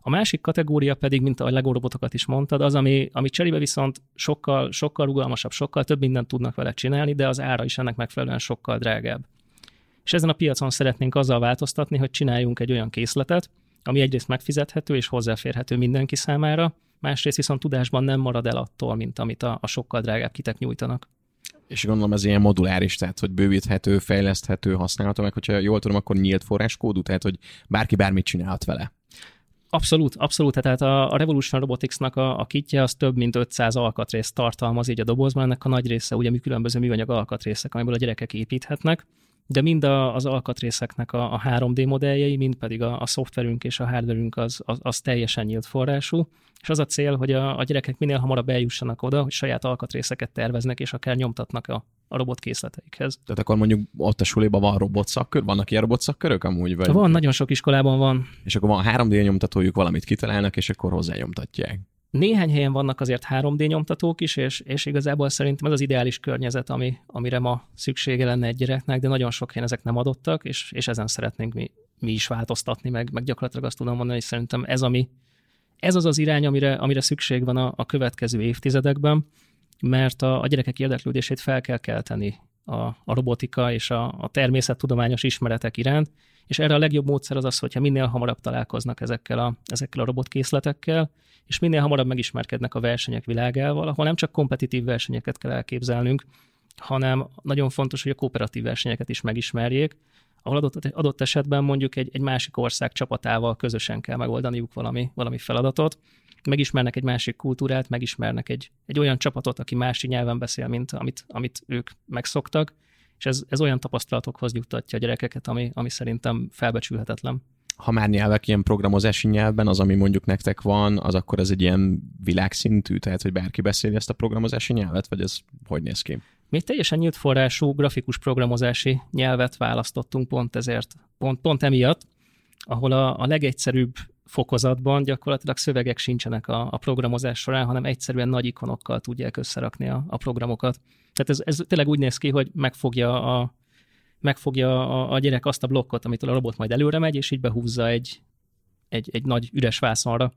A másik kategória pedig, mint a Lego robotokat is mondtad, az, ami, ami cserébe viszont sokkal, sokkal rugalmasabb, sokkal több mindent tudnak vele csinálni, de az ára is ennek megfelelően sokkal drágább és ezen a piacon szeretnénk azzal változtatni, hogy csináljunk egy olyan készletet, ami egyrészt megfizethető és hozzáférhető mindenki számára, másrészt viszont tudásban nem marad el attól, mint amit a, a sokkal drágább kitek nyújtanak. És gondolom ez ilyen moduláris, tehát hogy bővíthető, fejleszthető, használható, meg hogyha jól tudom, akkor nyílt forráskódú, tehát hogy bárki bármit csinálhat vele. Abszolút, abszolút. Tehát a, a Revolution Robotics-nak a, a kitje az több mint 500 alkatrészt tartalmaz így a dobozban, ennek a nagy része ugye különböző műanyag alkatrészek, amiből a gyerekek építhetnek de mind a, az alkatrészeknek a, a 3D modelljei, mind pedig a, a szoftverünk és a hardverünk az, az, az teljesen nyílt forrású, és az a cél, hogy a, a gyerekek minél hamarabb eljussanak oda, hogy saját alkatrészeket terveznek, és akár nyomtatnak a, a robotkészleteikhez. Tehát akkor mondjuk ott a suliban van robotszakkör, vannak ilyen robotszakkörök amúgy? Vagy? Van, nagyon sok iskolában van. És akkor van 3D nyomtatójuk, valamit kitalálnak, és akkor hozzányomtatják. Néhány helyen vannak azért 3D nyomtatók is, és, és igazából szerintem ez az ideális környezet, ami, amire ma szüksége lenne egy gyereknek, de nagyon sok helyen ezek nem adottak, és, és ezen szeretnénk mi, mi is változtatni, meg, meg gyakorlatilag azt tudom mondani, hogy szerintem ez, ami, ez az az irány, amire, amire szükség van a, a következő évtizedekben, mert a, a gyerekek érdeklődését fel kell kelteni a, a robotika és a, a természettudományos ismeretek iránt, és erre a legjobb módszer az az, hogyha minél hamarabb találkoznak ezekkel a, ezekkel a robotkészletekkel, és minél hamarabb megismerkednek a versenyek világával, ahol nem csak kompetitív versenyeket kell elképzelnünk, hanem nagyon fontos, hogy a kooperatív versenyeket is megismerjék, ahol adott, adott esetben mondjuk egy, egy másik ország csapatával közösen kell megoldaniuk valami, valami feladatot, megismernek egy másik kultúrát, megismernek egy, egy olyan csapatot, aki másik nyelven beszél, mint amit, amit ők megszoktak, és ez, ez olyan tapasztalatokhoz juttatja a gyerekeket, ami, ami szerintem felbecsülhetetlen. Ha már nyelvek ilyen programozási nyelvben, az, ami mondjuk nektek van, az akkor ez egy ilyen világszintű, tehát hogy bárki beszéli ezt a programozási nyelvet, vagy ez hogy néz ki? Mi teljesen nyílt forrású grafikus programozási nyelvet választottunk pont ezért, pont, pont emiatt, ahol a, a legegyszerűbb fokozatban gyakorlatilag szövegek sincsenek a, a programozás során, hanem egyszerűen nagy ikonokkal tudják összerakni a, a programokat. Tehát ez, ez tényleg úgy néz ki, hogy megfogja a, megfogja a, a gyerek azt a blokkot, amitől a robot majd előre megy, és így behúzza egy, egy, egy nagy üres vászonra.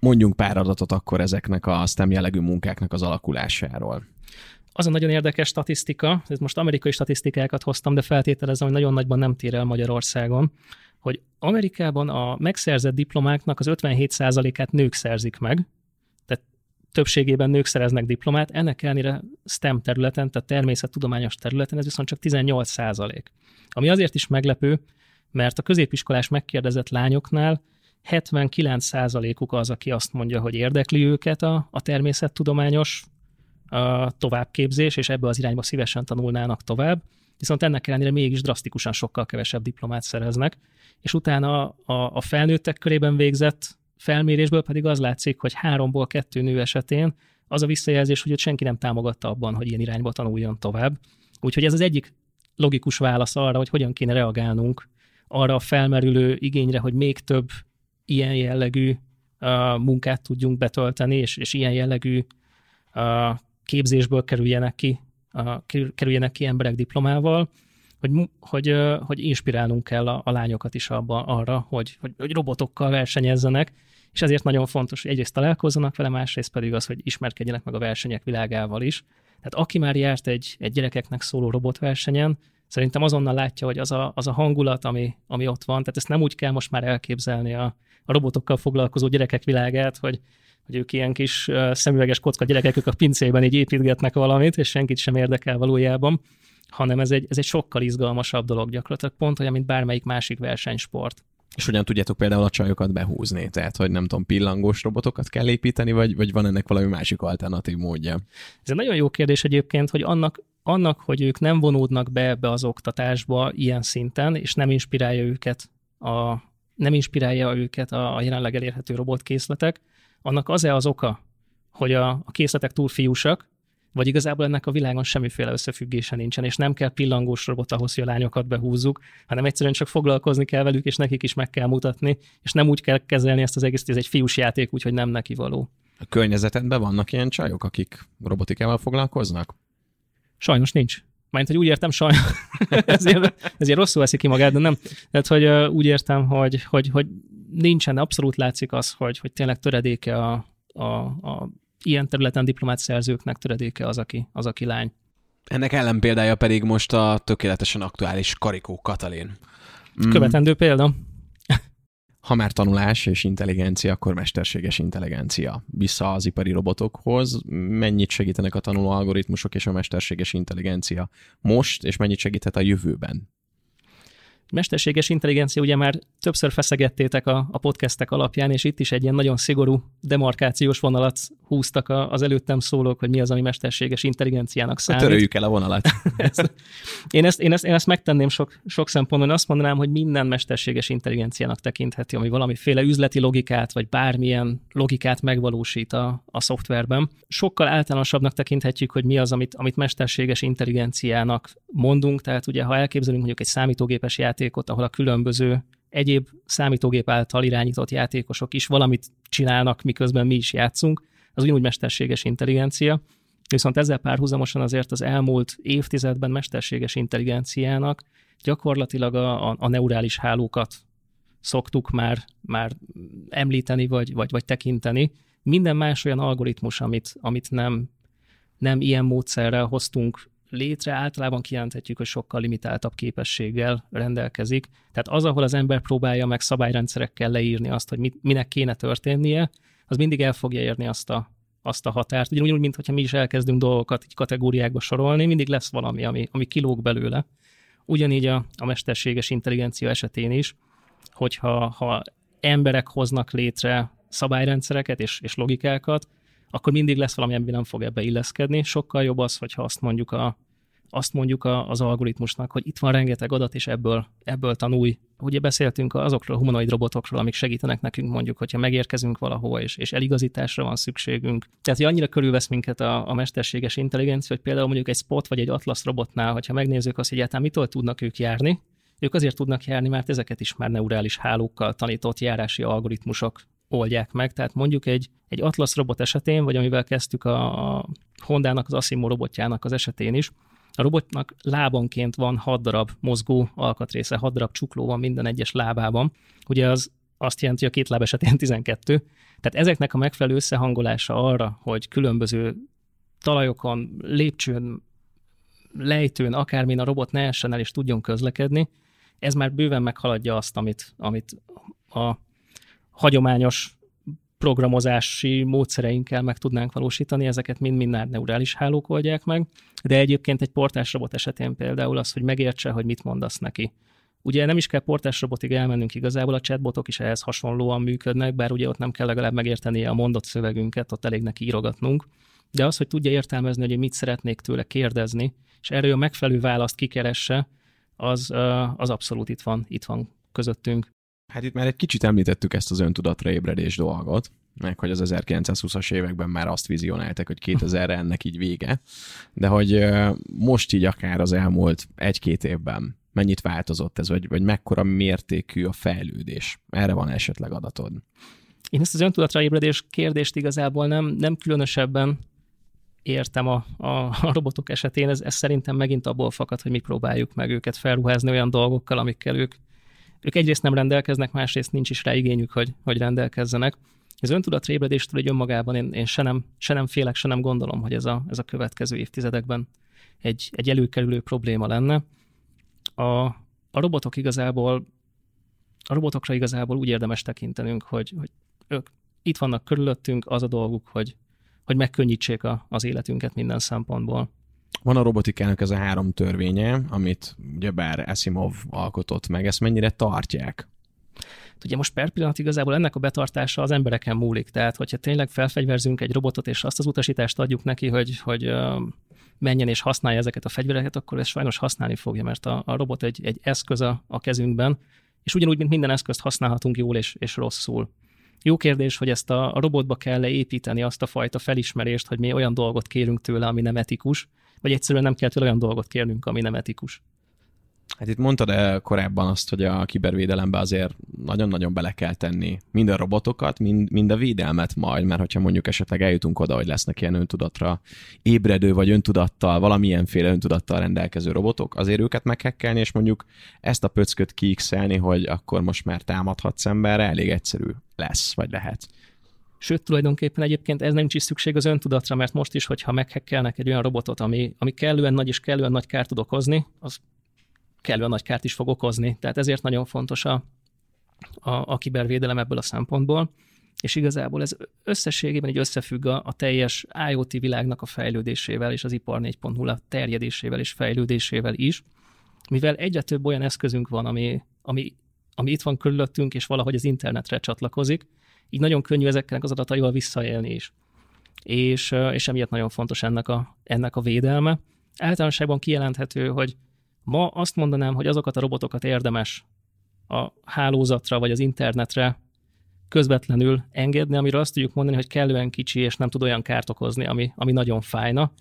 Mondjunk pár adatot akkor ezeknek a STEM jellegű munkáknak az alakulásáról. Az a nagyon érdekes statisztika, ez most amerikai statisztikákat hoztam, de feltételezem, hogy nagyon nagyban nem tér el Magyarországon, hogy Amerikában a megszerzett diplomáknak az 57%-át nők szerzik meg, tehát többségében nők szereznek diplomát, ennek ellenére STEM területen, tehát természettudományos területen ez viszont csak 18%. Ami azért is meglepő, mert a középiskolás megkérdezett lányoknál 79%-uk az, aki azt mondja, hogy érdekli őket a, a természettudományos a továbbképzés, és ebbe az irányba szívesen tanulnának tovább, viszont ennek ellenére mégis drasztikusan sokkal kevesebb diplomát szereznek, és utána a, a felnőttek körében végzett felmérésből pedig az látszik, hogy háromból kettő nő esetén az a visszajelzés, hogy őt senki nem támogatta abban, hogy ilyen irányba tanuljon tovább. Úgyhogy ez az egyik logikus válasz arra, hogy hogyan kéne reagálnunk arra a felmerülő igényre, hogy még több ilyen jellegű uh, munkát tudjunk betölteni, és, és ilyen jellegű uh, képzésből kerüljenek ki, kerüljenek ki emberek diplomával, hogy, hogy, hogy inspirálnunk kell a, a lányokat is abba, arra, hogy, hogy, hogy robotokkal versenyezzenek, és ezért nagyon fontos, hogy egyrészt találkozzanak vele, másrészt pedig az, hogy ismerkedjenek meg a versenyek világával is. Tehát aki már járt egy, egy gyerekeknek szóló robotversenyen, szerintem azonnal látja, hogy az a, az a hangulat, ami, ami ott van, tehát ezt nem úgy kell most már elképzelni a, a robotokkal foglalkozó gyerekek világát, hogy, hogy ők ilyen kis szemüveges kocka gyerekek, ők a pincében így építgetnek valamit, és senkit sem érdekel valójában, hanem ez egy, ez egy sokkal izgalmasabb dolog gyakorlatilag, pont olyan, mint bármelyik másik versenysport. És hogyan tudjátok például a csajokat behúzni? Tehát, hogy nem tudom, pillangós robotokat kell építeni, vagy, vagy van ennek valami másik alternatív módja? Ez egy nagyon jó kérdés egyébként, hogy annak, annak, hogy ők nem vonódnak be ebbe az oktatásba ilyen szinten, és nem inspirálja őket a, nem inspirálja őket a, a jelenleg elérhető robotkészletek, annak az-e az oka, hogy a, a készletek túl fiúsak, vagy igazából ennek a világon semmiféle összefüggése nincsen, és nem kell pillangós robot ahhoz, hogy a lányokat behúzzuk, hanem egyszerűen csak foglalkozni kell velük, és nekik is meg kell mutatni, és nem úgy kell kezelni ezt az egészet, ez egy fiús játék, úgyhogy nem neki való. A környezetedben vannak ilyen csajok, akik robotikával foglalkoznak? Sajnos nincs. Mert hogy úgy értem, sajnos, ezért, ezért rosszul veszi ki magát, de nem. Tehát, hogy úgy értem, hogy, hogy, hogy nincsen, abszolút látszik az, hogy, hogy tényleg töredéke a, a, a ilyen területen diplomát szerzőknek töredéke az, aki, az, aki lány. Ennek ellenpéldája pedig most a tökéletesen aktuális Karikó Katalin. Mm. Követendő példa. Ha már tanulás és intelligencia, akkor mesterséges intelligencia. Vissza az ipari robotokhoz, mennyit segítenek a tanuló algoritmusok és a mesterséges intelligencia most, és mennyit segíthet a jövőben? Mesterséges intelligencia ugye már többször feszegettétek a, a podcastek alapján, és itt is egy ilyen nagyon szigorú demarkációs vonalat húztak a, az előttem szólók, hogy mi az, ami mesterséges intelligenciának számít. Töröljük el a vonalat. én, ezt, én, ezt, én ezt megtenném sok, sok szempontból, azt mondanám, hogy minden mesterséges intelligenciának tekintheti, ami valamiféle üzleti logikát, vagy bármilyen logikát megvalósít a, a szoftverben. Sokkal általánosabbnak tekinthetjük, hogy mi az, amit, amit mesterséges intelligenciának mondunk, tehát ugye ha elképzelünk mondjuk egy számítógépes játékot, ahol a különböző egyéb számítógép által irányított játékosok is valamit csinálnak, miközben mi is játszunk, az ugyanúgy mesterséges intelligencia. Viszont ezzel párhuzamosan azért az elmúlt évtizedben mesterséges intelligenciának gyakorlatilag a, a, a neurális hálókat szoktuk már, már említeni, vagy, vagy, vagy tekinteni. Minden más olyan algoritmus, amit, amit nem, nem ilyen módszerrel hoztunk létre, általában kijelenthetjük, hogy sokkal limitáltabb képességgel rendelkezik. Tehát az, ahol az ember próbálja meg szabályrendszerekkel leírni azt, hogy mit, minek kéne történnie, az mindig el fogja érni azt a, azt a határt. Ugyanúgy, mint hogyha mi is elkezdünk dolgokat így kategóriákba sorolni, mindig lesz valami, ami, ami kilóg belőle. Ugyanígy a, a mesterséges intelligencia esetén is, hogyha ha emberek hoznak létre szabályrendszereket és, és logikákat, akkor mindig lesz valami, ami nem fog ebbe illeszkedni. Sokkal jobb az, hogyha azt mondjuk a, azt mondjuk az algoritmusnak, hogy itt van rengeteg adat, és ebből, ebből tanulj. Ugye beszéltünk azokról a humanoid robotokról, amik segítenek nekünk mondjuk, hogyha megérkezünk valahova, és, és eligazításra van szükségünk. Tehát, hogy annyira körülvesz minket a, a mesterséges intelligencia, hogy például mondjuk egy Spot vagy egy Atlas robotnál, hogyha megnézzük azt, hogy egyáltalán mitől tudnak ők járni, ők azért tudnak járni, mert ezeket is már neurális hálókkal tanított járási algoritmusok oldják meg. Tehát mondjuk egy, egy Atlas robot esetén, vagy amivel kezdtük a, a Hondának, az Asimo robotjának az esetén is, a robotnak lábanként van 6 darab mozgó alkatrésze, 6 darab csukló van minden egyes lábában. Ugye az azt jelenti, hogy a két láb esetén 12. Tehát ezeknek a megfelelő összehangolása arra, hogy különböző talajokon, lépcsőn, lejtőn, akármin a robot ne essen el és tudjon közlekedni, ez már bőven meghaladja azt, amit, amit a hagyományos programozási módszereinkkel meg tudnánk valósítani, ezeket mind-mind neurális hálók oldják meg, de egyébként egy portás robot esetén például az, hogy megértse, hogy mit mondasz neki. Ugye nem is kell portás robotig elmennünk igazából, a chatbotok is ehhez hasonlóan működnek, bár ugye ott nem kell legalább megérteni a mondott szövegünket, ott elég neki írogatnunk, de az, hogy tudja értelmezni, hogy mit szeretnék tőle kérdezni, és erről a megfelelő választ kikeresse, az, az abszolút itt van, itt van közöttünk. Hát itt már egy kicsit említettük ezt az öntudatra ébredés dolgot, meg hogy az 1920-as években már azt vizionáltak, hogy 2000-re ennek így vége, de hogy most így akár az elmúlt egy-két évben mennyit változott ez, vagy, vagy mekkora mértékű a fejlődés? Erre van esetleg adatod? Én ezt az öntudatra ébredés kérdést igazából nem, nem különösebben értem a, a, a robotok esetén, ez, ez szerintem megint abból fakad, hogy mi próbáljuk meg őket felruházni olyan dolgokkal, amikkel ők ők egyrészt nem rendelkeznek, másrészt nincs is rá igényük, hogy, hogy rendelkezzenek. Az öntudat ébredéstől egy önmagában én, én se, nem, se nem félek, se nem gondolom, hogy ez a, ez a következő évtizedekben egy, egy előkerülő probléma lenne. A, a robotok igazából, a robotokra igazából úgy érdemes tekintenünk, hogy, hogy ők itt vannak körülöttünk, az a dolguk, hogy, hogy megkönnyítsék a, az életünket minden szempontból. Van a robotikának ez a három törvénye, amit ugyebár Asimov alkotott meg, ezt mennyire tartják? Ugye most per pillanat igazából ennek a betartása az embereken múlik. Tehát, hogyha tényleg felfegyverzünk egy robotot, és azt az utasítást adjuk neki, hogy, hogy menjen és használja ezeket a fegyvereket, akkor ezt sajnos használni fogja, mert a, a robot egy, egy eszköz a, a kezünkben, és ugyanúgy, mint minden eszközt használhatunk jól és, és rosszul. Jó kérdés, hogy ezt a, a robotba kell építeni azt a fajta felismerést, hogy mi olyan dolgot kérünk tőle, ami nem etikus, vagy egyszerűen nem kell tőle olyan dolgot kérnünk, ami nem etikus. Hát itt mondtad el korábban azt, hogy a kibervédelembe azért nagyon-nagyon bele kell tenni mind a robotokat, mind, mind a védelmet majd, mert hogyha mondjuk esetleg eljutunk oda, hogy lesznek ilyen öntudatra ébredő vagy öntudattal, valamilyenféle öntudattal rendelkező robotok, azért őket meghekkelni, és mondjuk ezt a pöcköt kiixelni, hogy akkor most már támadhatsz emberre, elég egyszerű lesz, vagy lehet. Sőt, tulajdonképpen egyébként ez nem is szükség az öntudatra, mert most is, hogyha meghekkelnek egy olyan robotot, ami, ami kellően nagy és kellően nagy kárt tud okozni, az kellően nagy kárt is fog okozni. Tehát ezért nagyon fontos a, a, a kibervédelem ebből a szempontból, és igazából ez összességében egy összefügg a, a teljes IoT világnak a fejlődésével és az ipar 4.0 terjedésével és fejlődésével is, mivel egyre több olyan eszközünk van, ami, ami, ami itt van körülöttünk, és valahogy az internetre csatlakozik, így nagyon könnyű ezeknek az adataival visszaélni is. És, és emiatt nagyon fontos ennek a, ennek a védelme. Általánosságban kijelenthető, hogy ma azt mondanám, hogy azokat a robotokat érdemes a hálózatra vagy az internetre közvetlenül engedni, amiről azt tudjuk mondani, hogy kellően kicsi és nem tud olyan kárt okozni, ami, ami nagyon fájna.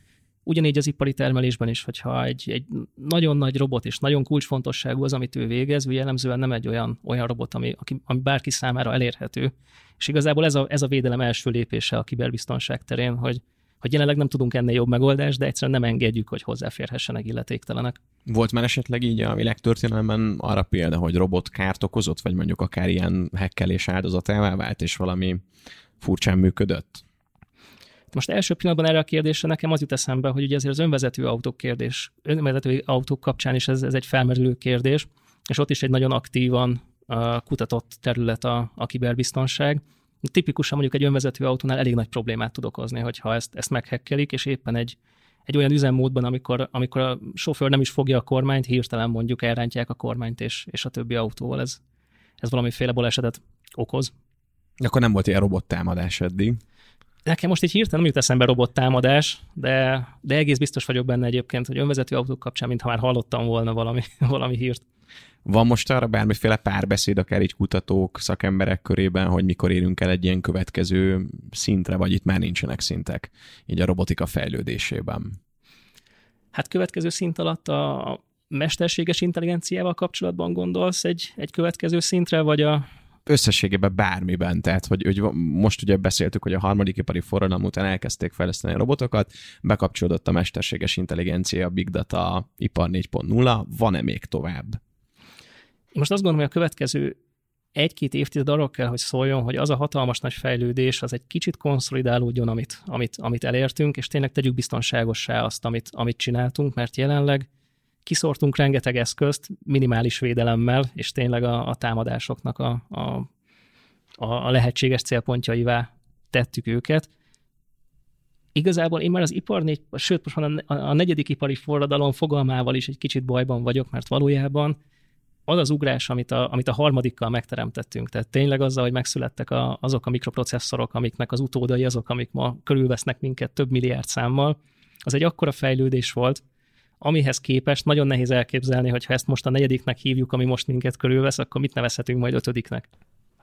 Ugyanígy az ipari termelésben is, hogyha egy, egy nagyon nagy robot és nagyon kulcsfontosságú az, amit ő végez, jellemzően nem egy olyan, olyan robot, ami, ami bárki számára elérhető. És igazából ez a, ez a védelem első lépése a kiberbiztonság terén, hogy, hogy jelenleg nem tudunk ennél jobb megoldást, de egyszerűen nem engedjük, hogy hozzáférhessenek illetéktelenek. Volt már esetleg így a világtörténelemben arra példa, hogy robot kárt okozott, vagy mondjuk akár ilyen hekkelés áldozatává vált, és valami furcsán működött? Most első pillanatban erre a kérdésre nekem az jut eszembe, hogy ugye azért az önvezető autók kérdés, önvezető autók kapcsán is ez, ez egy felmerülő kérdés, és ott is egy nagyon aktívan kutatott terület a, a kiberbiztonság. Tipikusan mondjuk egy önvezető autónál elég nagy problémát tud okozni, hogyha ezt, ezt meghekkelik, és éppen egy, egy olyan üzemmódban, amikor, amikor a sofőr nem is fogja a kormányt, hirtelen mondjuk elrántják a kormányt és, és a többi autóval. Ez, ez valamiféle balesetet okoz. Akkor nem volt ilyen robottámadás eddig. Nekem most így hirtelen nem jut eszembe robottámadás, de, de egész biztos vagyok benne egyébként, hogy önvezető autók kapcsán, mintha már hallottam volna valami, valami hírt. Van most arra bármiféle párbeszéd, akár így kutatók, szakemberek körében, hogy mikor érünk el egy ilyen következő szintre, vagy itt már nincsenek szintek, így a robotika fejlődésében? Hát következő szint alatt a mesterséges intelligenciával kapcsolatban gondolsz egy, egy következő szintre, vagy a, összességében bármiben. Tehát, hogy, hogy most ugye beszéltük, hogy a harmadik ipari forradalom után elkezdték fejleszteni a robotokat, bekapcsolódott a mesterséges intelligencia, a big data, ipar 4.0, van-e még tovább? Most azt gondolom, hogy a következő egy-két évtized arról kell, hogy szóljon, hogy az a hatalmas nagy fejlődés, az egy kicsit konszolidálódjon, amit, amit, amit elértünk, és tényleg tegyük biztonságossá azt, amit, amit csináltunk, mert jelenleg kiszortunk rengeteg eszközt minimális védelemmel, és tényleg a, a támadásoknak a, a, a lehetséges célpontjaivá tettük őket. Igazából én már az ipar négy, sőt, most már a, negyedik ipari forradalom fogalmával is egy kicsit bajban vagyok, mert valójában az az ugrás, amit a, amit a harmadikkal megteremtettünk, tehát tényleg azzal, hogy megszülettek a, azok a mikroprocesszorok, amiknek az utódai azok, amik ma körülvesznek minket több milliárd számmal, az egy akkora fejlődés volt, amihez képest nagyon nehéz elképzelni, hogy ha ezt most a negyediknek hívjuk, ami most minket körülvesz, akkor mit nevezhetünk majd ötödiknek.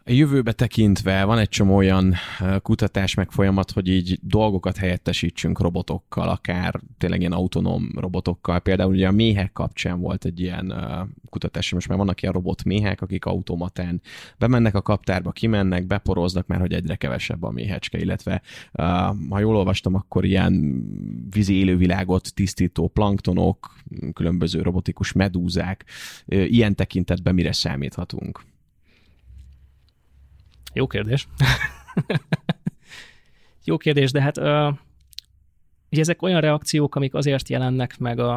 A jövőbe tekintve van egy csomó olyan kutatás meg folyamat, hogy így dolgokat helyettesítsünk robotokkal, akár tényleg ilyen autonóm robotokkal. Például ugye a méhek kapcsán volt egy ilyen kutatás, most már vannak ilyen robotméhek, akik automatán bemennek a kaptárba, kimennek, beporoznak, mert hogy egyre kevesebb a méhecske, illetve ha jól olvastam, akkor ilyen vízi élővilágot tisztító planktonok, különböző robotikus medúzák, ilyen tekintetben mire számíthatunk? Jó kérdés. Jó kérdés, de hát ugye ezek olyan reakciók, amik azért jelennek meg a,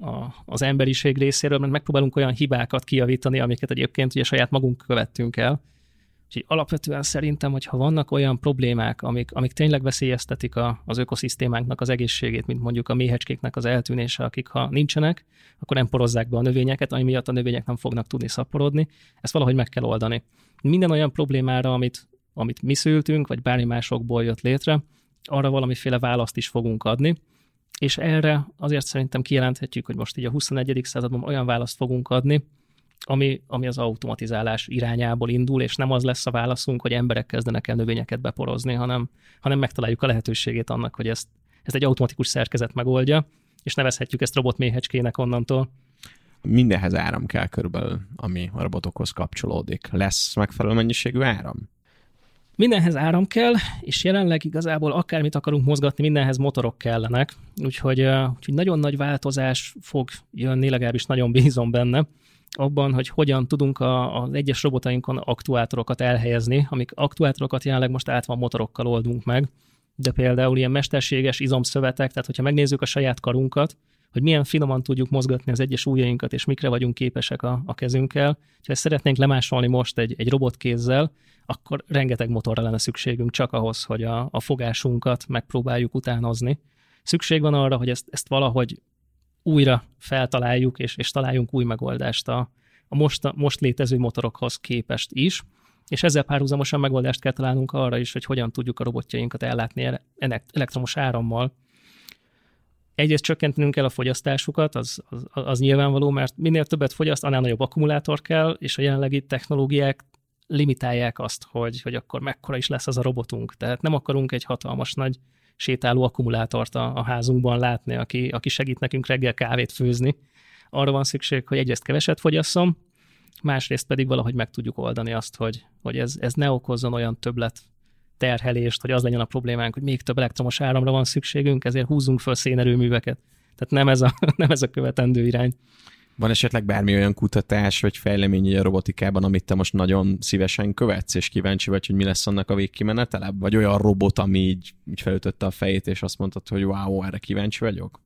a, az emberiség részéről, mert megpróbálunk olyan hibákat kijavítani, amiket egyébként ugye saját magunk követtünk el. Úgyhogy alapvetően szerintem, hogy ha vannak olyan problémák, amik, amik tényleg veszélyeztetik a, az ökoszisztémánknak az egészségét, mint mondjuk a méhecskéknek az eltűnése, akik ha nincsenek, akkor nem porozzák be a növényeket, ami miatt a növények nem fognak tudni szaporodni. Ezt valahogy meg kell oldani minden olyan problémára, amit, amit mi szültünk, vagy bármi másokból jött létre, arra valamiféle választ is fogunk adni, és erre azért szerintem kijelenthetjük, hogy most így a 21. században olyan választ fogunk adni, ami, ami az automatizálás irányából indul, és nem az lesz a válaszunk, hogy emberek kezdenek el növényeket beporozni, hanem, hanem megtaláljuk a lehetőségét annak, hogy ezt, ezt egy automatikus szerkezet megoldja, és nevezhetjük ezt robotméhecskének onnantól mindenhez áram kell körülbelül, ami a robotokhoz kapcsolódik. Lesz megfelelő mennyiségű áram? Mindenhez áram kell, és jelenleg igazából akármit akarunk mozgatni, mindenhez motorok kellenek, úgyhogy, úgyhogy nagyon nagy változás fog jönni, legalábbis nagyon bízom benne, abban, hogy hogyan tudunk a, az egyes robotainkon aktuátorokat elhelyezni, amik aktuátorokat jelenleg most át motorokkal oldunk meg, de például ilyen mesterséges izomszövetek, tehát hogyha megnézzük a saját karunkat, hogy milyen finoman tudjuk mozgatni az egyes ujjainkat, és mikre vagyunk képesek a, a kezünkkel. Ha ezt szeretnénk lemásolni most egy, egy robotkézzel, akkor rengeteg motorra lenne szükségünk csak ahhoz, hogy a, a fogásunkat megpróbáljuk utánozni. Szükség van arra, hogy ezt, ezt valahogy újra feltaláljuk, és, és találjunk új megoldást a, a most, most létező motorokhoz képest is, és ezzel párhuzamosan megoldást kell találnunk arra is, hogy hogyan tudjuk a robotjainkat ellátni elektromos árammal. Egyrészt csökkentenünk kell a fogyasztásukat, az, az, az nyilvánvaló, mert minél többet fogyaszt, annál nagyobb akkumulátor kell, és a jelenlegi technológiák limitálják azt, hogy, hogy akkor mekkora is lesz az a robotunk. Tehát nem akarunk egy hatalmas nagy sétáló akkumulátort a, a házunkban látni, aki, aki segít nekünk reggel kávét főzni. Arra van szükség, hogy egyrészt keveset fogyasszom, másrészt pedig valahogy meg tudjuk oldani azt, hogy, hogy ez, ez ne okozzon olyan többlet terhelést, hogy az legyen a problémánk, hogy még több elektromos áramra van szükségünk, ezért húzzunk föl szénerőműveket. Tehát nem ez a, nem ez a követendő irány. Van esetleg bármi olyan kutatás vagy fejlemény a robotikában, amit te most nagyon szívesen követsz, és kíváncsi vagy, hogy mi lesz annak a végkimenetele? Vagy olyan robot, ami így, így felütötte a fejét, és azt mondtad, hogy wow, erre kíváncsi vagyok?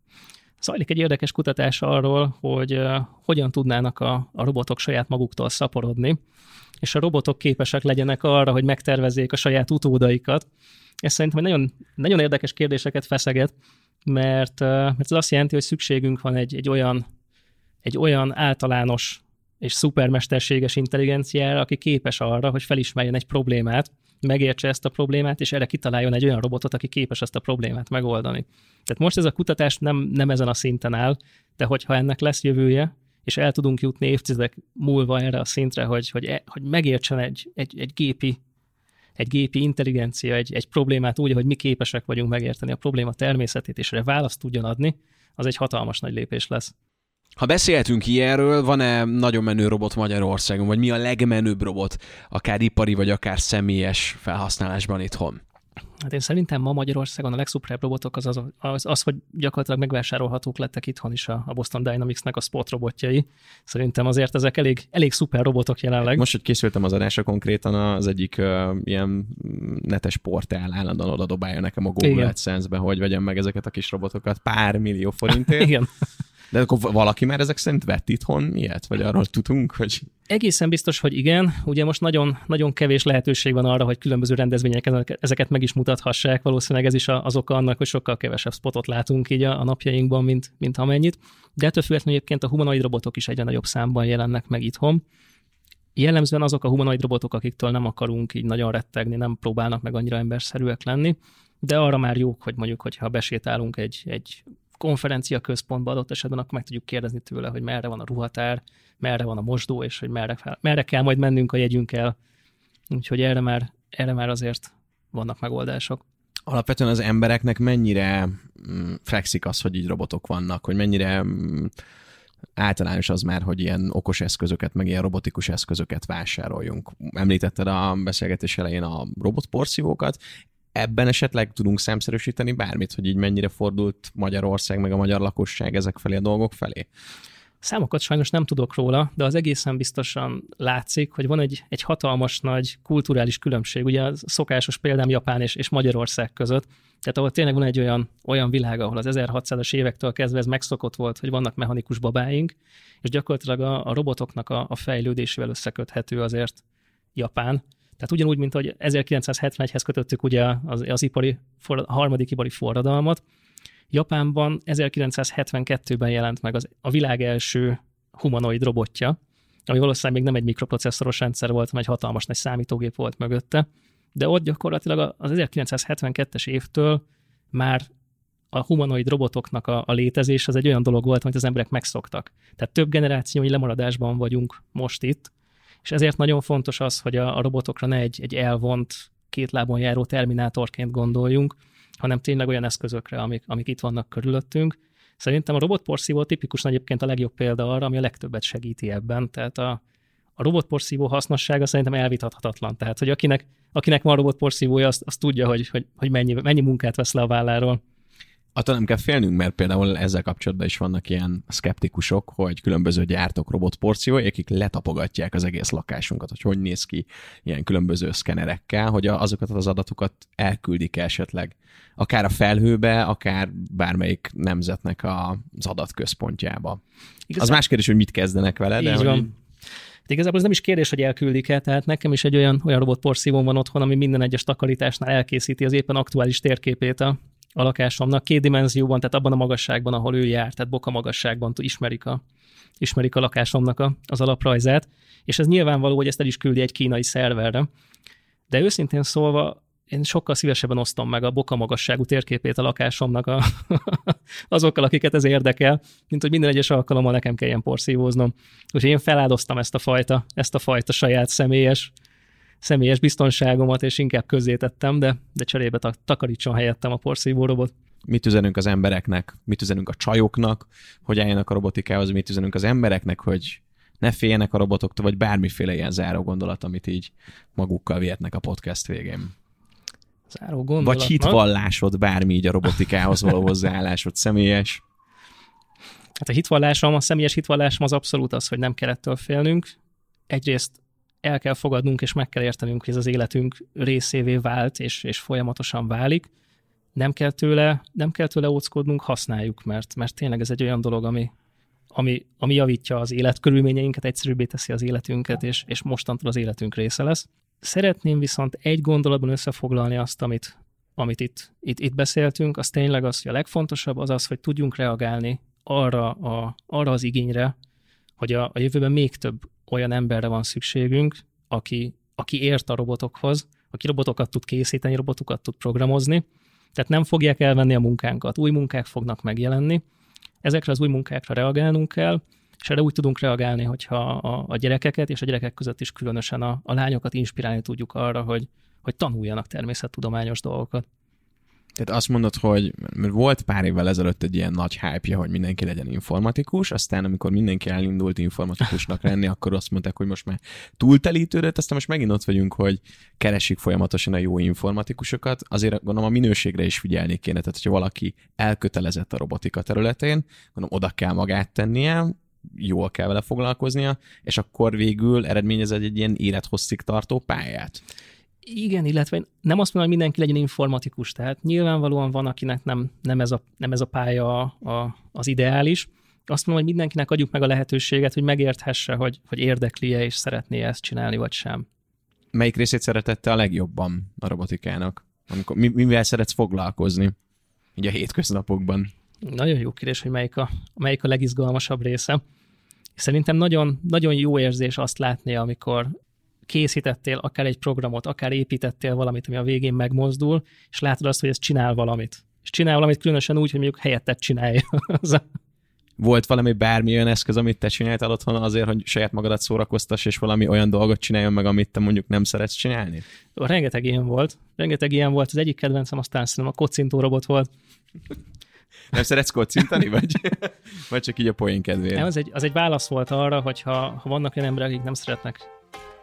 Zajlik egy érdekes kutatás arról, hogy uh, hogyan tudnának a, a robotok saját maguktól szaporodni, és a robotok képesek legyenek arra, hogy megtervezzék a saját utódaikat. Ez szerintem nagyon, nagyon érdekes kérdéseket feszeget, mert, uh, mert ez azt jelenti, hogy szükségünk van egy, egy olyan egy olyan általános és szupermesterséges intelligenciára, aki képes arra, hogy felismerjen egy problémát, megértse ezt a problémát, és erre kitaláljon egy olyan robotot, aki képes ezt a problémát megoldani. Tehát most ez a kutatás nem, nem ezen a szinten áll, de hogyha ennek lesz jövője, és el tudunk jutni évtizedek múlva erre a szintre, hogy, hogy, e, hogy megértsen egy, egy, egy gépi egy gépi intelligencia egy, egy problémát úgy, hogy mi képesek vagyunk megérteni a probléma természetét, és erre választ tudjon adni, az egy hatalmas nagy lépés lesz. Ha beszélhetünk ilyenről, van-e nagyon menő robot Magyarországon, vagy mi a legmenőbb robot, akár ipari, vagy akár személyes felhasználásban itthon? Hát én szerintem ma Magyarországon a legszuperább robotok az az, az, az, hogy gyakorlatilag megvásárolhatók lettek itthon is a, a Boston Dynamics-nek a spot robotjai. Szerintem azért ezek elég, elég szuper robotok jelenleg. Most, hogy készültem az adásra konkrétan, az egyik uh, ilyen netes portál állandóan oda dobálja nekem a Google AdSense-be, hogy vegyem meg ezeket a kis robotokat pár millió forintért. Igen. De akkor valaki már ezek szerint vett itthon ilyet? Vagy arról tudunk, hogy... Egészen biztos, hogy igen. Ugye most nagyon, nagyon kevés lehetőség van arra, hogy különböző rendezvényeken ezeket meg is mutathassák. Valószínűleg ez is az oka annak, hogy sokkal kevesebb spotot látunk így a, a napjainkban, mint, mint amennyit. De ettől függetlenül egyébként a humanoid robotok is egyre nagyobb számban jelennek meg itthon. Jellemzően azok a humanoid robotok, akiktől nem akarunk így nagyon rettegni, nem próbálnak meg annyira emberszerűek lenni, de arra már jók, hogy mondjuk, hogyha besétálunk egy, egy konferencia központba adott esetben, akkor meg tudjuk kérdezni tőle, hogy merre van a ruhatár, merre van a mosdó, és hogy merre, fel, merre kell majd mennünk a jegyünkkel. Úgyhogy erre már, erre már azért vannak megoldások. Alapvetően az embereknek mennyire mm, flexik az, hogy így robotok vannak, hogy mennyire mm, általános az már, hogy ilyen okos eszközöket, meg ilyen robotikus eszközöket vásároljunk. Említetted a beszélgetés elején a robotporszívókat ebben esetleg tudunk számszerűsíteni bármit, hogy így mennyire fordult Magyarország meg a magyar lakosság ezek felé a dolgok felé? Számokat sajnos nem tudok róla, de az egészen biztosan látszik, hogy van egy, egy hatalmas nagy kulturális különbség, ugye a szokásos példám Japán és, és Magyarország között, tehát ahol tényleg van egy olyan, olyan világ, ahol az 1600-as évektől kezdve ez megszokott volt, hogy vannak mechanikus babáink, és gyakorlatilag a, a robotoknak a, a fejlődésével összeköthető azért Japán. Tehát ugyanúgy, mint hogy 1971-hez kötöttük ugye az, az ipari, a harmadik ipari forradalmat, Japánban 1972-ben jelent meg az, a világ első humanoid robotja, ami valószínűleg még nem egy mikroprocesszoros rendszer volt, hanem egy hatalmas nagy számítógép volt mögötte, de ott gyakorlatilag az 1972-es évtől már a humanoid robotoknak a, a létezés az egy olyan dolog volt, amit az emberek megszoktak. Tehát több generációi lemaradásban vagyunk most itt, és ezért nagyon fontos az, hogy a, a robotokra ne egy, egy elvont, két lábon járó terminátorként gondoljunk, hanem tényleg olyan eszközökre, amik, amik itt vannak körülöttünk. Szerintem a robotporszívó tipikusan egyébként a legjobb példa arra, ami a legtöbbet segíti ebben. Tehát a, a robotporszívó hasznossága szerintem elvitathatatlan. Tehát, hogy akinek, akinek van robotporszívója, azt, azt tudja, hogy, hogy, hogy mennyi, mennyi munkát vesz le a válláról. Attól nem kell félnünk, mert például ezzel kapcsolatban is vannak ilyen szkeptikusok, hogy különböző gyártók robotporciói, akik letapogatják az egész lakásunkat, hogy hogy néz ki ilyen különböző szkenerekkel, hogy azokat az adatokat elküldik esetleg akár a felhőbe, akár bármelyik nemzetnek az adatközpontjába. Igazán... Az más kérdés, hogy mit kezdenek vele, de Így van. Hogy... Hát igazából ez nem is kérdés, hogy elküldik-e, tehát nekem is egy olyan, olyan robotporszívóm van otthon, ami minden egyes takarításnál elkészíti az éppen aktuális térképét a, a lakásomnak két dimenzióban, tehát abban a magasságban, ahol ő jár, tehát boka magasságban ismerik a, ismerik a lakásomnak a, az alaprajzát, és ez nyilvánvaló, hogy ezt el is küldi egy kínai szerverre. De őszintén szólva, én sokkal szívesebben osztom meg a boka magasságú térképét a lakásomnak a, azokkal, akiket ez érdekel, mint hogy minden egyes alkalommal nekem kelljen porszívóznom. Úgyhogy én feláldoztam ezt a fajta, ezt a fajta saját személyes személyes biztonságomat, és inkább közzétettem, de, de cserébe takarítson helyettem a porszívó robot. Mit üzenünk az embereknek, mit üzenünk a csajoknak, hogy álljanak a robotikához, mit üzenünk az embereknek, hogy ne féljenek a robotoktól, vagy bármiféle ilyen záró gondolat, amit így magukkal vihetnek a podcast végén. Záró gondolat. Vagy hitvallásod, bármi így a robotikához való hozzáállásod személyes. Hát a hitvallásom, a személyes hitvallásom az abszolút az, hogy nem kell ettől félnünk. Egyrészt el kell fogadnunk, és meg kell értenünk, hogy ez az életünk részévé vált, és, és folyamatosan válik. Nem kell tőle, nem kell tőle óckodnunk, használjuk, mert, mert tényleg ez egy olyan dolog, ami, ami, ami javítja az életkörülményeinket, egyszerűbbé teszi az életünket, és, és mostantól az életünk része lesz. Szeretném viszont egy gondolatban összefoglalni azt, amit, amit itt, itt, itt beszéltünk, az tényleg az, hogy a legfontosabb az az, hogy tudjunk reagálni arra, a, arra az igényre, hogy a, a jövőben még több olyan emberre van szükségünk, aki, aki ért a robotokhoz, aki robotokat tud készíteni, robotokat tud programozni, tehát nem fogják elvenni a munkánkat, új munkák fognak megjelenni, ezekre az új munkákra reagálnunk kell, és erre úgy tudunk reagálni, hogyha a, a gyerekeket és a gyerekek között is különösen a, a lányokat inspirálni tudjuk arra, hogy, hogy tanuljanak természettudományos dolgokat. Tehát azt mondod, hogy mert volt pár évvel ezelőtt egy ilyen nagy hype hogy mindenki legyen informatikus, aztán amikor mindenki elindult informatikusnak lenni, akkor azt mondták, hogy most már túltelítődött, aztán most megint ott vagyunk, hogy keresik folyamatosan a jó informatikusokat, azért gondolom a minőségre is figyelni kéne, tehát hogyha valaki elkötelezett a robotika területén, gondolom oda kell magát tennie, jól kell vele foglalkoznia, és akkor végül eredményez egy ilyen élethosszig tartó pályát. Igen, illetve nem azt mondom, hogy mindenki legyen informatikus, tehát nyilvánvalóan van, akinek nem, nem, ez, a, nem ez a pálya a, a, az ideális. Azt mondom, hogy mindenkinek adjuk meg a lehetőséget, hogy megérthesse, hogy, hogy érdekli-e és szeretné ezt csinálni, vagy sem. Melyik részét szeretette a legjobban a robotikának? Amikor, mi, mivel szeretsz foglalkozni? Így a hétköznapokban. Nagyon jó kérdés, hogy melyik a, melyik a legizgalmasabb része. Szerintem nagyon, nagyon jó érzés azt látni, amikor készítettél akár egy programot, akár építettél valamit, ami a végén megmozdul, és látod azt, hogy ez csinál valamit. És csinál valamit különösen úgy, hogy mondjuk helyettet csinálja. Volt valami bármi olyan eszköz, amit te csináltál otthon azért, hogy saját magadat szórakoztass, és valami olyan dolgot csináljon meg, amit te mondjuk nem szeretsz csinálni? Rengeteg ilyen volt. Rengeteg ilyen volt. Az egyik kedvencem aztán szerintem a kocintó robot volt. Nem szeretsz kocintani, vagy, vagy csak így a poén kedvéért? Nem, az egy, az egy válasz volt arra, hogy ha, ha vannak olyan emberek, akik nem szeretnek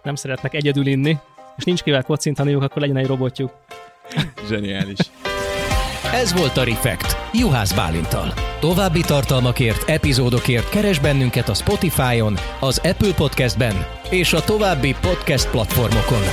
nem szeretnek egyedül inni, és nincs kivel kocintaniuk, akkor legyen egy robotjuk. Zseniális. Ez volt a Refekt, Juhász Bálintal. További tartalmakért, epizódokért keres bennünket a Spotify-on, az Apple Podcast-ben és a további podcast platformokon.